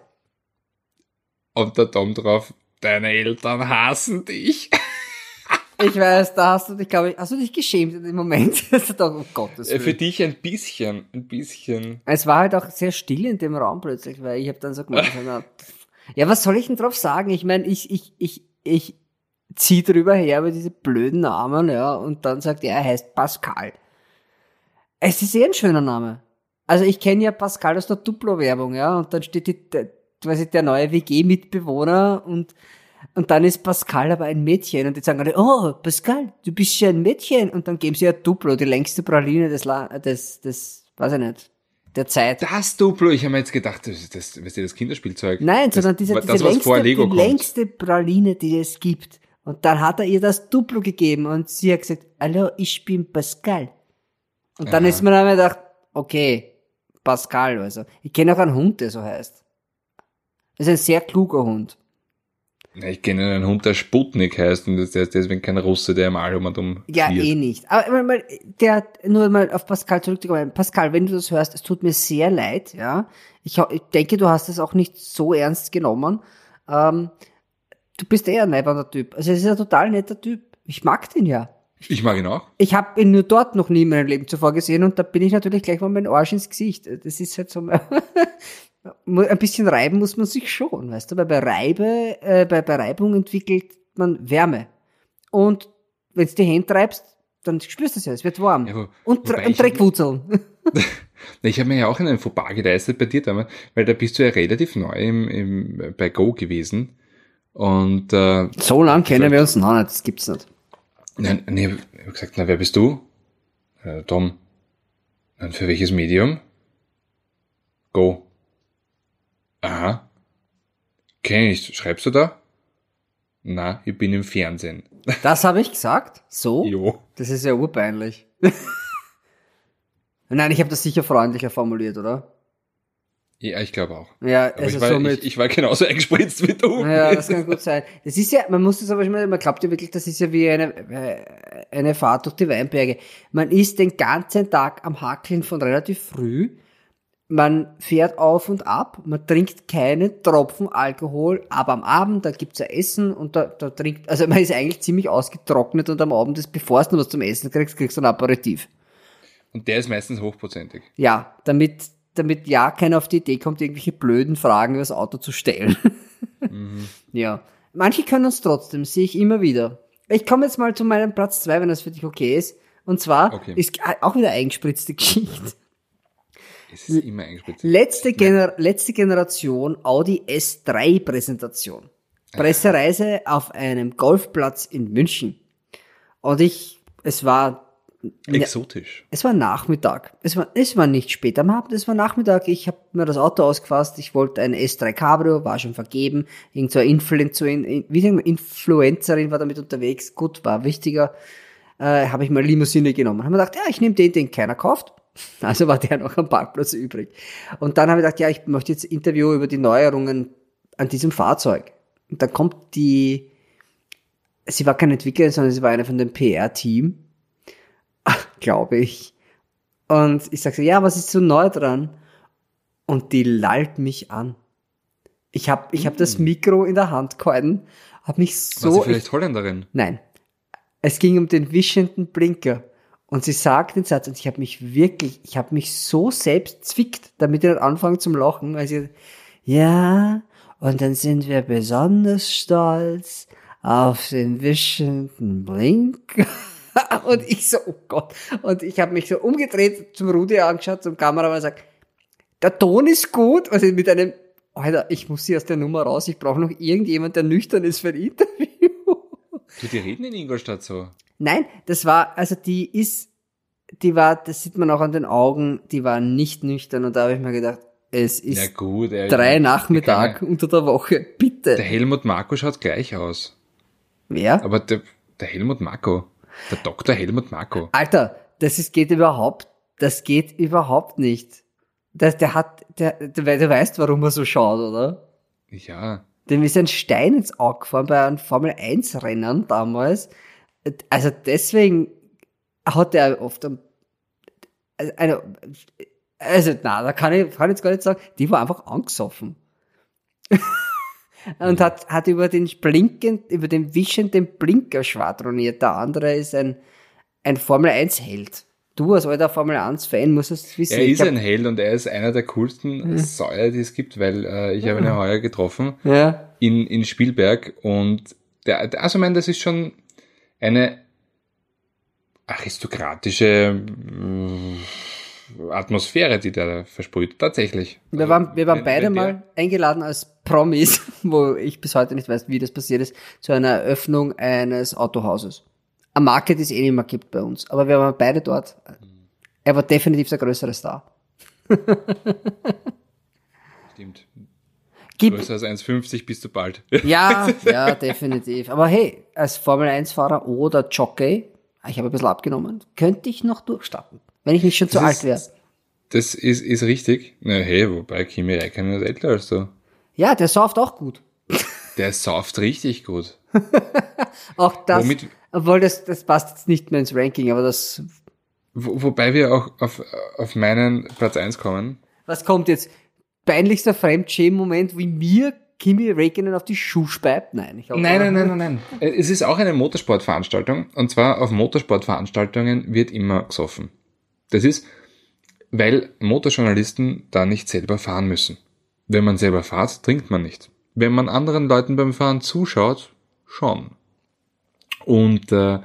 Und der Tom drauf, deine Eltern hassen dich. Ich weiß, da hast du dich, glaube ich, hast du dich geschämt in dem Moment? Um Gottes Äh, Für Willen. dich ein bisschen, ein bisschen. Es war halt auch sehr still in dem Raum plötzlich, weil ich habe dann so gemeint, na, ja, was soll ich denn drauf sagen? Ich meine, ich, ich, ich, ich zieh drüber her über diese blöden Namen, ja, und dann sagt er, er heißt Pascal. Es ist eh ein schöner Name. Also ich kenne ja Pascal aus der Duplo-Werbung, ja, und dann steht die, quasi der neue WG-Mitbewohner und und dann ist Pascal aber ein Mädchen und die sagen alle, oh, Pascal, du bist ja ein Mädchen. Und dann geben sie ja Duplo, die längste Praline des, La des, des, weiß ich nicht, der Zeit. Das Duplo, ich habe mir jetzt gedacht, das ist das, weißt du, das Kinderspielzeug. Nein, das, sondern diese, das, diese vor längste, die kommt. längste Praline, die es gibt. Und dann hat er ihr das Duplo gegeben und sie hat gesagt, hallo, ich bin Pascal. Und dann Aha. ist mir dann gedacht, okay, Pascal, also. Ich kenne auch einen Hund, der so heißt. Das ist ein sehr kluger Hund. Ich kenne einen Hund, der Sputnik heißt und der ist deswegen kein Russe, der im um um Ja, eh nicht. Aber mal, der, nur mal auf Pascal zurückzukommen. Pascal, wenn du das hörst, es tut mir sehr leid, ja. Ich, ich denke, du hast es auch nicht so ernst genommen. Ähm, du bist eher ein neibender Typ. Also, es ist ein total netter Typ. Ich mag den ja. Ich mag ihn auch. Ich habe ihn nur dort noch nie in meinem Leben zuvor gesehen und da bin ich natürlich gleich mal dem Arsch ins Gesicht. Das ist halt so, ein bisschen reiben muss man sich schon, weißt du, weil bei Reibe, äh, bei, bei Reibung entwickelt man Wärme. Und wenn du die Hände reibst, dann spürst du es ja, es wird warm. Ja, wo- und, ich- Dreckwurzeln. Ich habe mir ja auch einen Fauxpas geleistet bei dir damals, weil da bist du ja relativ neu im, im, bei Go gewesen. Und äh, So lang kennen wir uns noch nicht, das gibt's nicht. nein, nee, ich habe gesagt, na, wer bist du? Äh, Tom. Und für welches Medium? Go. Aha. Kenn ich. Schreibst du da? Na, ich bin im Fernsehen. Das habe ich gesagt? So? Jo. Das ist ja urpeinlich. Nein, ich habe das sicher freundlicher formuliert, oder? Ja, ich glaube auch. Ja, Aber also ich, war, somit. ich, ich war genauso eingespritzt wie du. Ja, das kann gut sein. Das ist ja, man muss das aber schon mal, man glaubt ja wirklich, das ist ja wie eine, äh, eine Fahrt durch die Weinberge. Man ist den ganzen Tag am Hackeln von relativ früh. Man fährt auf und ab, man trinkt keine Tropfen Alkohol, aber am Abend, da gibt's ja Essen und da, da trinkt, also man ist eigentlich ziemlich ausgetrocknet und am Abend ist, bevor du was zum Essen kriegst, kriegst du ein Aperitif. Und der ist meistens hochprozentig. Ja, damit, damit ja keiner auf die Idee kommt, irgendwelche blöden Fragen über das Auto zu stellen. Ja. Manche können es trotzdem, sehe ich immer wieder. Ich komme jetzt mal zu meinem Platz zwei, wenn das für dich okay ist. Und zwar Okay. ist auch wieder eingespritzte Geschichte. Es ist immer eingespritzt. Letzte, Gener letzte Generation Audi S3 Präsentation. Pressereise auf einem Golfplatz in München. Und ich, es war Exotisch. es war Nachmittag. Es war, es war nicht spät am Abend, es war Nachmittag. Ich habe mir das Auto ausgefasst. Ich wollte ein S3 Cabrio, war schon vergeben. Irgend so eine Influencerin, Influencerin war damit unterwegs. Gut, war wichtiger. Äh, habe ich mal Limousine genommen. Haben wir gedacht, ja, ich nehme den, den keiner kauft. Also war der noch am Parkplatz übrig. Und dann habe ich gedacht, ja, ich möchte jetzt Interview über die Neuerungen an diesem Fahrzeug. Und dann kommt die, sie war keine Entwicklerin, sondern sie war eine von dem PR-Team glaube ich. Und ich sage so, ja, was ist so neu dran? Und die lallt mich an. Ich habe ich hab das Mikro in der Hand gehalten, habe mich War sie so... vielleicht Holländerin? nein, es ging um den wischenden Blinker. Und sie sagt den Satz, und ich habe mich wirklich, ich habe mich so selbst zwickt, damit ich nicht anfange zum Lachen, weil sie, ja, und dann sind wir besonders stolz auf den wischenden Blinker. und ich so, oh Gott. Und ich habe mich so umgedreht, zum Rudi angeschaut, zum Kameramann und gesagt, der Ton ist gut, also mit einem, Alter, ich muss hier aus der Nummer raus, ich brauche noch irgendjemand, der nüchtern ist für ein Interview. Du, die reden in Ingolstadt so. Nein, das war, also die ist, die war, das sieht man auch an den Augen, die war nicht nüchtern und da habe ich mir gedacht, es ist Ja gut, er drei der Nachmittag unter der Woche, bitte. Der Helmut Marko schaut gleich aus. Wer? Aber der, der Helmut Marko, der Dr. Helmut Marko. Alter, das ist, geht überhaupt, das geht überhaupt nicht. Das, der hat, der, der, du weißt, warum er so schaut, oder? Ja, Dem ist ein Stein ins Auge gefahren bei einem Formel 1 Rennen damals. Also deswegen hat er oft eine, also na, da kann ich, kann ich jetzt gar nicht sagen, die war einfach angesoffen. Und hat, hat über den blinkend, über den wischenden Blinker schwadroniert. Der andere ist ein, ein Formel 1 Held. Du als alter Formel 1 Fan musst es wissen. er Ich ist hab- ein Held und er ist einer der coolsten Säuer, die es gibt, weil äh, ich habe ihn ja heuer getroffen ja. in, in Spielberg und der- also ich meine, das ist schon eine aristokratische äh, Atmosphäre, die der versprüht, tatsächlich. Wir waren, wir waren beide mal eingeladen als Promis, wo ich bis heute nicht weiß, wie das passiert ist, zu einer Eröffnung eines Autohauses. Ein Market, die es eh nicht mehr gibt bei uns. Aber wir waren beide dort. Er war definitiv der größere Star. Stimmt. Gib, Größer als 1,50 bist du bald. ja, ja, definitiv. Aber hey, als Formel-1-Fahrer oder Jockey, ich habe ein bisschen abgenommen, könnte ich noch durchstarten, wenn ich nicht schon zu Das alt ist- wäre. Das ist, ist richtig. Na hey, wobei Kimi Räikkönen ist älter als du. Ja, der sauft auch gut. Der sauft richtig gut. Auch das, Womit- obwohl das, das passt jetzt nicht mehr ins Ranking, aber das, Wo, wobei wir auch auf, auf meinen Platz 1 kommen. was kommt jetzt? Peinlichster Fremdschämen-Moment, wie mir Kimi Räikkönen auf die Schuhe speibt? Nein, ich glaube, Nein, nein, nein, nein, nein. Äh, Es ist auch eine Motorsportveranstaltung. Und zwar auf Motorsportveranstaltungen wird immer gesoffen. Das ist, weil Motorjournalisten da nicht selber fahren müssen. Wenn man selber fährt, trinkt man nicht. Wenn man anderen Leuten beim Fahren zuschaut, schon. Und äh,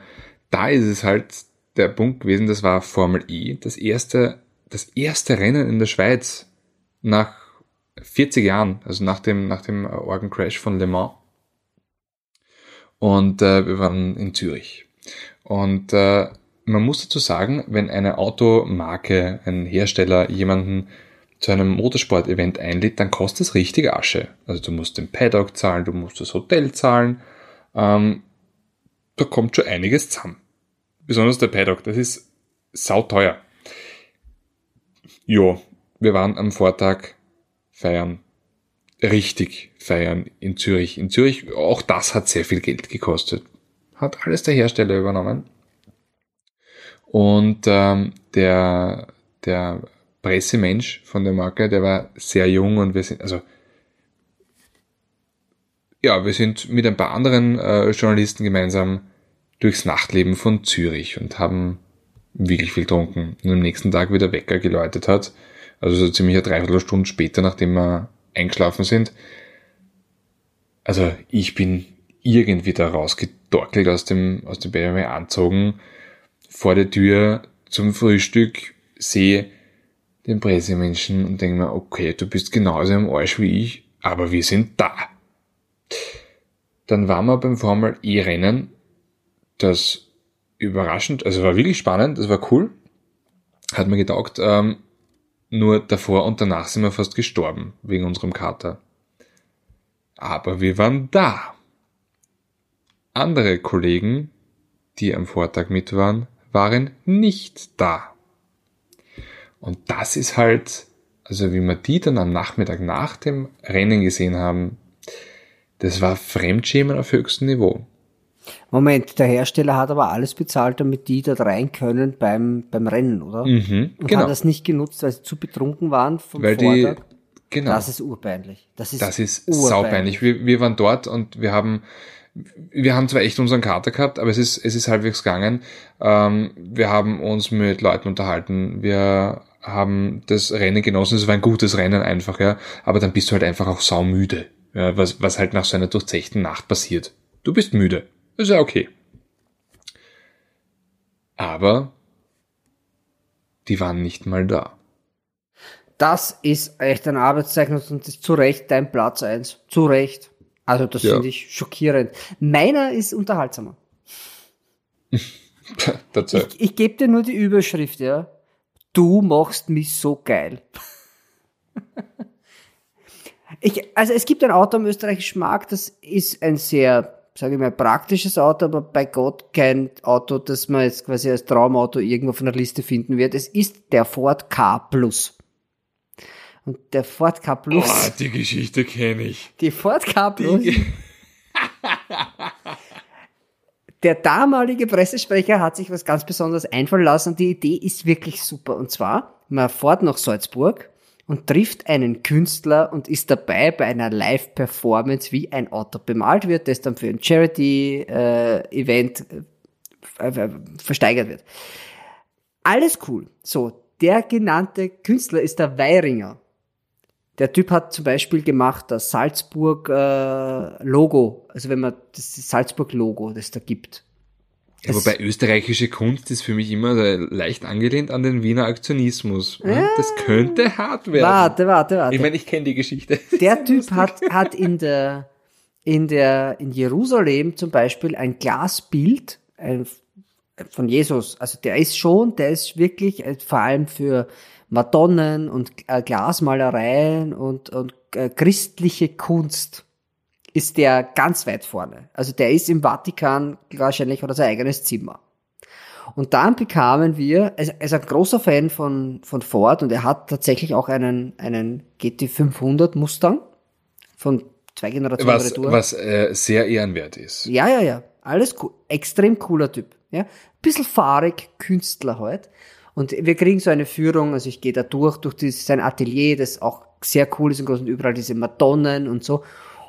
da ist es halt der Punkt gewesen, das war Formel E, das erste, das erste Rennen in der Schweiz nach 40 Jahren, also nach dem, nach dem Organ Crash von Le Mans. Und äh, wir waren in Zürich. Und äh, man muss dazu sagen, wenn eine Automarke, ein Hersteller jemanden zu einem Motorsport-Event einlädt, dann kostet es richtig Asche. Also du musst den Paddock zahlen, du musst das Hotel zahlen. Ähm, da kommt schon einiges zusammen. Besonders der Paddock, das ist sauteuer. Jo, wir waren am Vortag feiern. Richtig feiern in Zürich. In Zürich, auch das hat sehr viel Geld gekostet. Hat alles der Hersteller übernommen. Und ähm, der, der Pressemensch von der Marke, der war sehr jung und wir sind, also ja, wir sind mit ein paar anderen äh, Journalisten gemeinsam durchs Nachtleben von Zürich und haben wirklich viel getrunken. Und am nächsten Tag wieder Wecker geläutet hat, also so ziemlich eine Dreiviertelstunde später, nachdem wir eingeschlafen sind. Also ich bin irgendwie da rausgedorkelt aus dem, aus dem BMW anzogen, vor der Tür zum Frühstück, sehe den Pressemenschen und denke mir, okay, du bist genauso im Arsch wie ich, aber wir sind da. Dann waren wir beim Formel E-Rennen, das überraschend, also war wirklich spannend, das war cool, hat mir getaugt, ähm, nur davor und danach sind wir fast gestorben wegen unserem Kater. Aber wir waren da. Andere Kollegen, die am Vortag mit waren, waren nicht da. Und das ist halt, also wie wir die dann am Nachmittag nach dem Rennen gesehen haben, das war Fremdschämen auf höchstem Niveau. Moment, der Hersteller hat aber alles bezahlt, damit die dort rein können beim, beim Rennen, oder? Mhm, Und genau. hat das nicht genutzt, weil sie zu betrunken waren vom Weil die, Vortag? genau. Das ist urpeinlich. Das ist, Das ist saupeinlich. Wir, wir waren dort und wir haben, wir haben zwar echt unseren Kater gehabt, aber es ist, es ist halbwegs gegangen. Ähm, wir haben uns mit Leuten unterhalten. Wir haben das Rennen genossen. Es war ein gutes Rennen einfach, ja. Aber dann bist du halt einfach auch saumüde. Ja, was, was halt nach so einer durchzechten Nacht passiert. Du bist müde. Ist ja okay. Aber die waren nicht mal da. Das ist echt ein Arbeitszeugnis und ist zu Recht dein Platz eins. Zu Recht. Also das Ja. finde ich schockierend. Meiner ist unterhaltsamer. Dazu. Ich, ich gebe dir nur die Überschrift, ja. Du machst mich so geil. ich, also es gibt ein Auto am österreichischen Markt, das ist ein sehr, sage ich mal, praktisches Auto, aber bei Gott kein Auto, das man jetzt quasi als Traumauto irgendwo von der Liste finden wird. Es ist der Ford K Plus. Und der Ford K Plus, Oh, die Geschichte kenne ich. die Ford K Plus, der damalige Pressesprecher hat sich was ganz Besonderes einfallen lassen und die Idee ist wirklich super. Und zwar, man fährt nach Salzburg und trifft einen Künstler und ist dabei bei einer Live-Performance, wie ein Auto bemalt wird, das dann für ein Charity-Event äh, äh, versteigert wird. Alles cool. So, der genannte Künstler ist der Weiringer. Der Typ hat zum Beispiel gemacht das Salzburg äh, also wenn man das Salzburg Logo, das da gibt. Ja, wobei österreichische Kunst ist für mich immer leicht angelehnt an den Wiener Aktionismus. Ja, Das könnte hart werden. Warte, warte, warte. Ich meine, ich kenne die Geschichte. der Typ hat, hat in der, in der, in Jerusalem zum Beispiel ein Glasbild ein, von Jesus. Also der ist schon, der ist wirklich äh, vor allem für Madonnen und äh, Glasmalereien und, und äh, christliche Kunst ist der ganz weit vorne. Also der ist im Vatikan wahrscheinlich oder sein eigenes Zimmer. Und dann bekamen wir, er ist ein großer Fan von, von Ford und er hat tatsächlich auch einen, einen GT500 Mustang von zwei Generationen was, Retour. Was äh, sehr ehrenwert ist. Ja, ja, ja. Alles cool. Extrem cooler Typ. Ja. Bisschen fahrig, Künstler halt. Und wir kriegen so eine Führung, also ich gehe da durch, durch dieses, sein Atelier, das auch sehr cool ist und groß und überall diese Madonnen und so.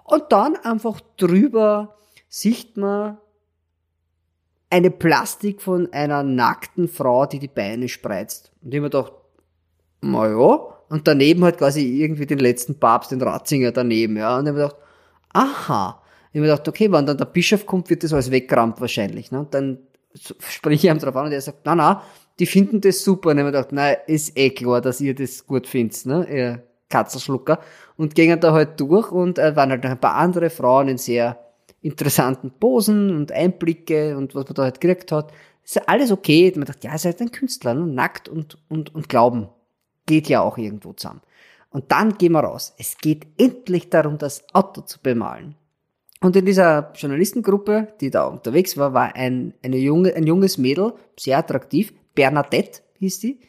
Und dann einfach drüber sieht man eine Plastik von einer nackten Frau, die die Beine spreizt. Und ich mir gedacht, na ja, und daneben halt quasi irgendwie den letzten Papst, den Ratzinger daneben, ja. Und ich mir gedacht, aha. Ich mir gedacht, okay, wenn dann der Bischof kommt, wird das alles weggerammt wahrscheinlich, ne? Und dann spreche ich ihm drauf an und er sagt, na, na, die finden das super. Und ich mir gedacht, na, ist eh klar, dass ihr das gut findet, ne? Ihr Katzelschlucker. Und gingen da halt durch und äh, waren halt noch ein paar andere Frauen in sehr interessanten Posen und Einblicke und was man da halt gekriegt hat. Ist ja alles okay. Man dachte, ja, ihr seid ein Künstler, ne? nackt und, und, und glauben. Geht ja auch irgendwo zusammen. Und dann gehen wir raus. Es geht endlich darum, das Auto zu bemalen. Und in dieser Journalistengruppe, die da unterwegs war, war ein, eine junge, ein junges Mädel, sehr attraktiv, Bernadette hieß die.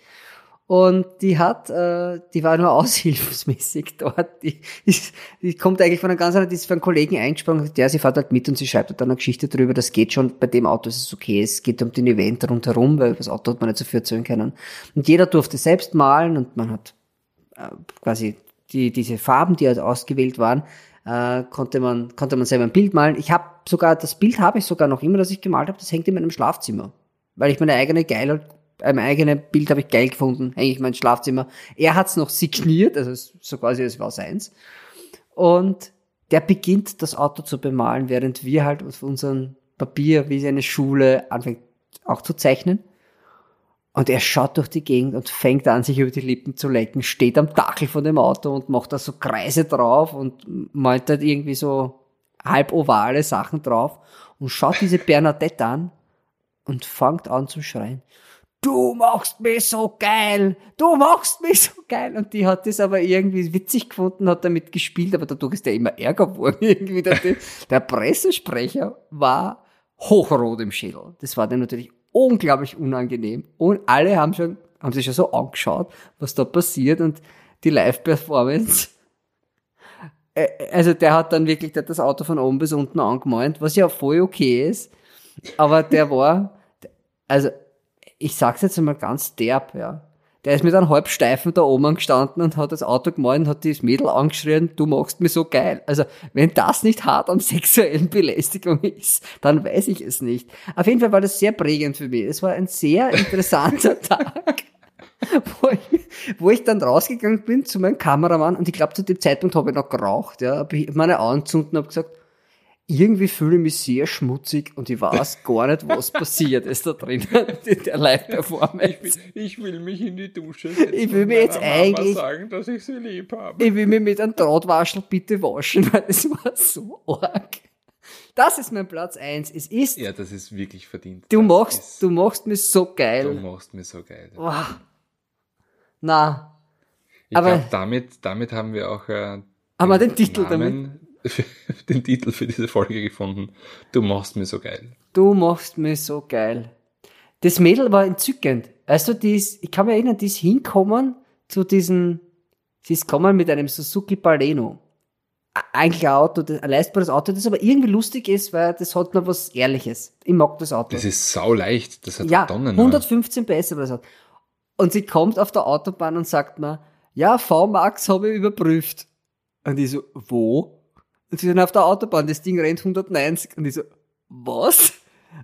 Und die hat, äh, die war nur aushilfsmäßig dort. Die, ist, die kommt eigentlich von einem ganz anderen, die ist für einen Kollegen eingesprungen, der sie fährt halt mit und sie schreibt halt dann eine Geschichte drüber. Das geht schon, bei dem Auto ist es okay. Es geht um den Event rundherum, weil das Auto hat man nicht so viel erzählen können. Und jeder durfte selbst malen und man hat äh, quasi die, diese Farben, die halt ausgewählt waren, äh, konnte man, konnte man selber ein Bild malen. Ich habe sogar, das Bild habe ich sogar noch immer, das ich gemalt habe, das hängt in meinem Schlafzimmer. Weil ich meine eigene Geilheit ein eigenes Bild habe ich geil gefunden, eigentlich mein Schlafzimmer. Er hat's noch signiert, also so quasi, es war seins. Und der beginnt das Auto zu bemalen, während wir halt auf unserem Papier, wie eine Schule, anfängt auch zu zeichnen. Und er schaut durch die Gegend und fängt an, sich über die Lippen zu lecken, steht am Dachel von dem Auto und macht da so Kreise drauf und meint halt irgendwie so halb ovale Sachen drauf und schaut diese Bernadette an und fängt an zu schreien du machst mich so geil, du machst mich so geil. Und die hat das aber irgendwie witzig gefunden, hat damit gespielt, aber dadurch ist der immer ärger geworden. Irgendwie der, der Pressesprecher war hochrot im Schädel. Das war dann natürlich unglaublich unangenehm. Und alle haben schon, haben sich schon so angeschaut, was da passiert und die Live-Performance. Äh, also der hat dann wirklich das Auto von oben bis unten angemeint, was ja voll okay ist. Aber der war, also ich sag's jetzt einmal ganz derb, ja. Der ist mit einem Halbsteifen da oben gestanden und hat das Auto gemalt und hat das Mädel angeschrien, du machst mich so geil. Also, wenn das nicht hart an sexuellen Belästigung ist, dann weiß ich es nicht. Auf jeden Fall war das sehr prägend für mich. Es war ein sehr interessanter Tag. wo ich, wo ich dann rausgegangen bin zu meinem Kameramann und ich glaube, zu dem Zeitpunkt habe ich noch geraucht, ja, habe ich meine Augen und habe gesagt, irgendwie fühle ich mich sehr schmutzig und ich weiß gar nicht, was passiert ist da drin in der Live-Performance. Ich, ich, will mich in die Dusche setzen Ich will mir jetzt eigentlich sagen, dass ich sie lieb habe. Ich will mich mit einem Drahtwaschel bitte waschen, weil es war so arg. Das ist mein Platz eins. Es ist. Ja, das ist wirklich verdient. Du machst, du machst mich so geil. Du machst mich so geil. Oh. Na. Ich glaube, damit, damit haben wir auch äh, haben wir den Titel Namen, damit? den Titel für diese Folge gefunden. Du machst mir so geil. Du machst mir so geil. Das Mädel war entzückend. Also, die ist, ich kann mich erinnern, die ist hinkommen zu diesen, sie ist gekommen mit einem Suzuki Baleno. Eigentlich ein Auto, ein leistbares Auto, das aber irgendwie lustig ist, weil das hat noch was Ehrliches. Ich mag das Auto. Das ist sau leicht, das hat ja, Tonnen. 115 PS oder so. Und sie kommt auf der Autobahn und sagt mir, ja, V-Max habe ich überprüft. Und ich so, wo? Und sie sind auf der Autobahn, das Ding rennt 190. Und ich so, was?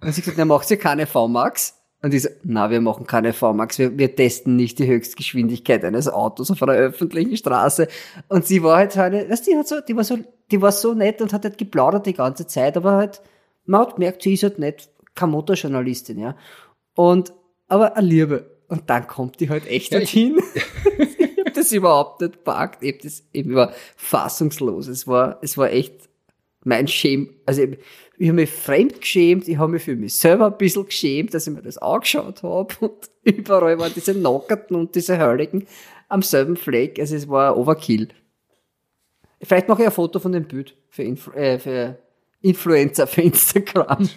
Und sie gesagt, na, macht ihr keine VMAX? Und ich so, na, wir machen keine VMAX, wir, wir testen nicht die Höchstgeschwindigkeit eines Autos auf einer öffentlichen Straße. Und sie war halt so eine, weißt, die hat so, die war so, die war so nett und hat halt geplaudert die ganze Zeit, aber halt, man hat gemerkt, sie ist halt nicht keine Motorjournalistin, ja. Und, aber eine Liebe. Und dann kommt die halt echt ja, dorthin. das überhaupt nicht packt. Ich, das, ich war fassungslos. Es war, es war echt mein Schäm, also ich, ich habe mich fremd geschämt, ich habe mich für mich selber ein bisschen geschämt, dass ich mir das angeschaut habe und überall waren diese Nockerten und diese Hölligen am selben Fleck, also es war Overkill. Vielleicht mache ich ein Foto von dem Bild für, Influ äh, für Influencer für Instagram.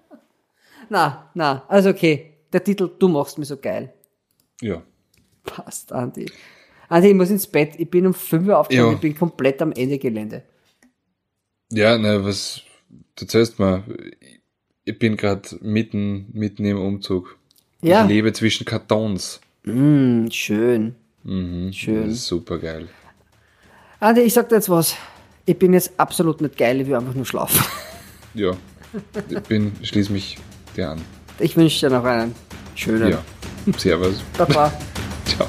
na, na, also okay, der Titel, du machst mir so geil. Ja. Passt, Andi. Andi, ich muss ins Bett, ich bin um 5 Uhr aufgestanden, ich bin komplett am Ende Gelände. Ja, na, was, du erzählst mal, ich bin gerade mitten, mitten im Umzug. Ja. Ich lebe zwischen Kartons. Mm, schön. Mhm. Schön. Super geil. Andi, ich sag dir jetzt was. Ich bin jetzt absolut nicht geil, ich will einfach nur schlafen. Ja. Ich bin, schließe mich dir an. Ich wünsche dir noch einen schönen. Ja. Servus. Baba. Ciao.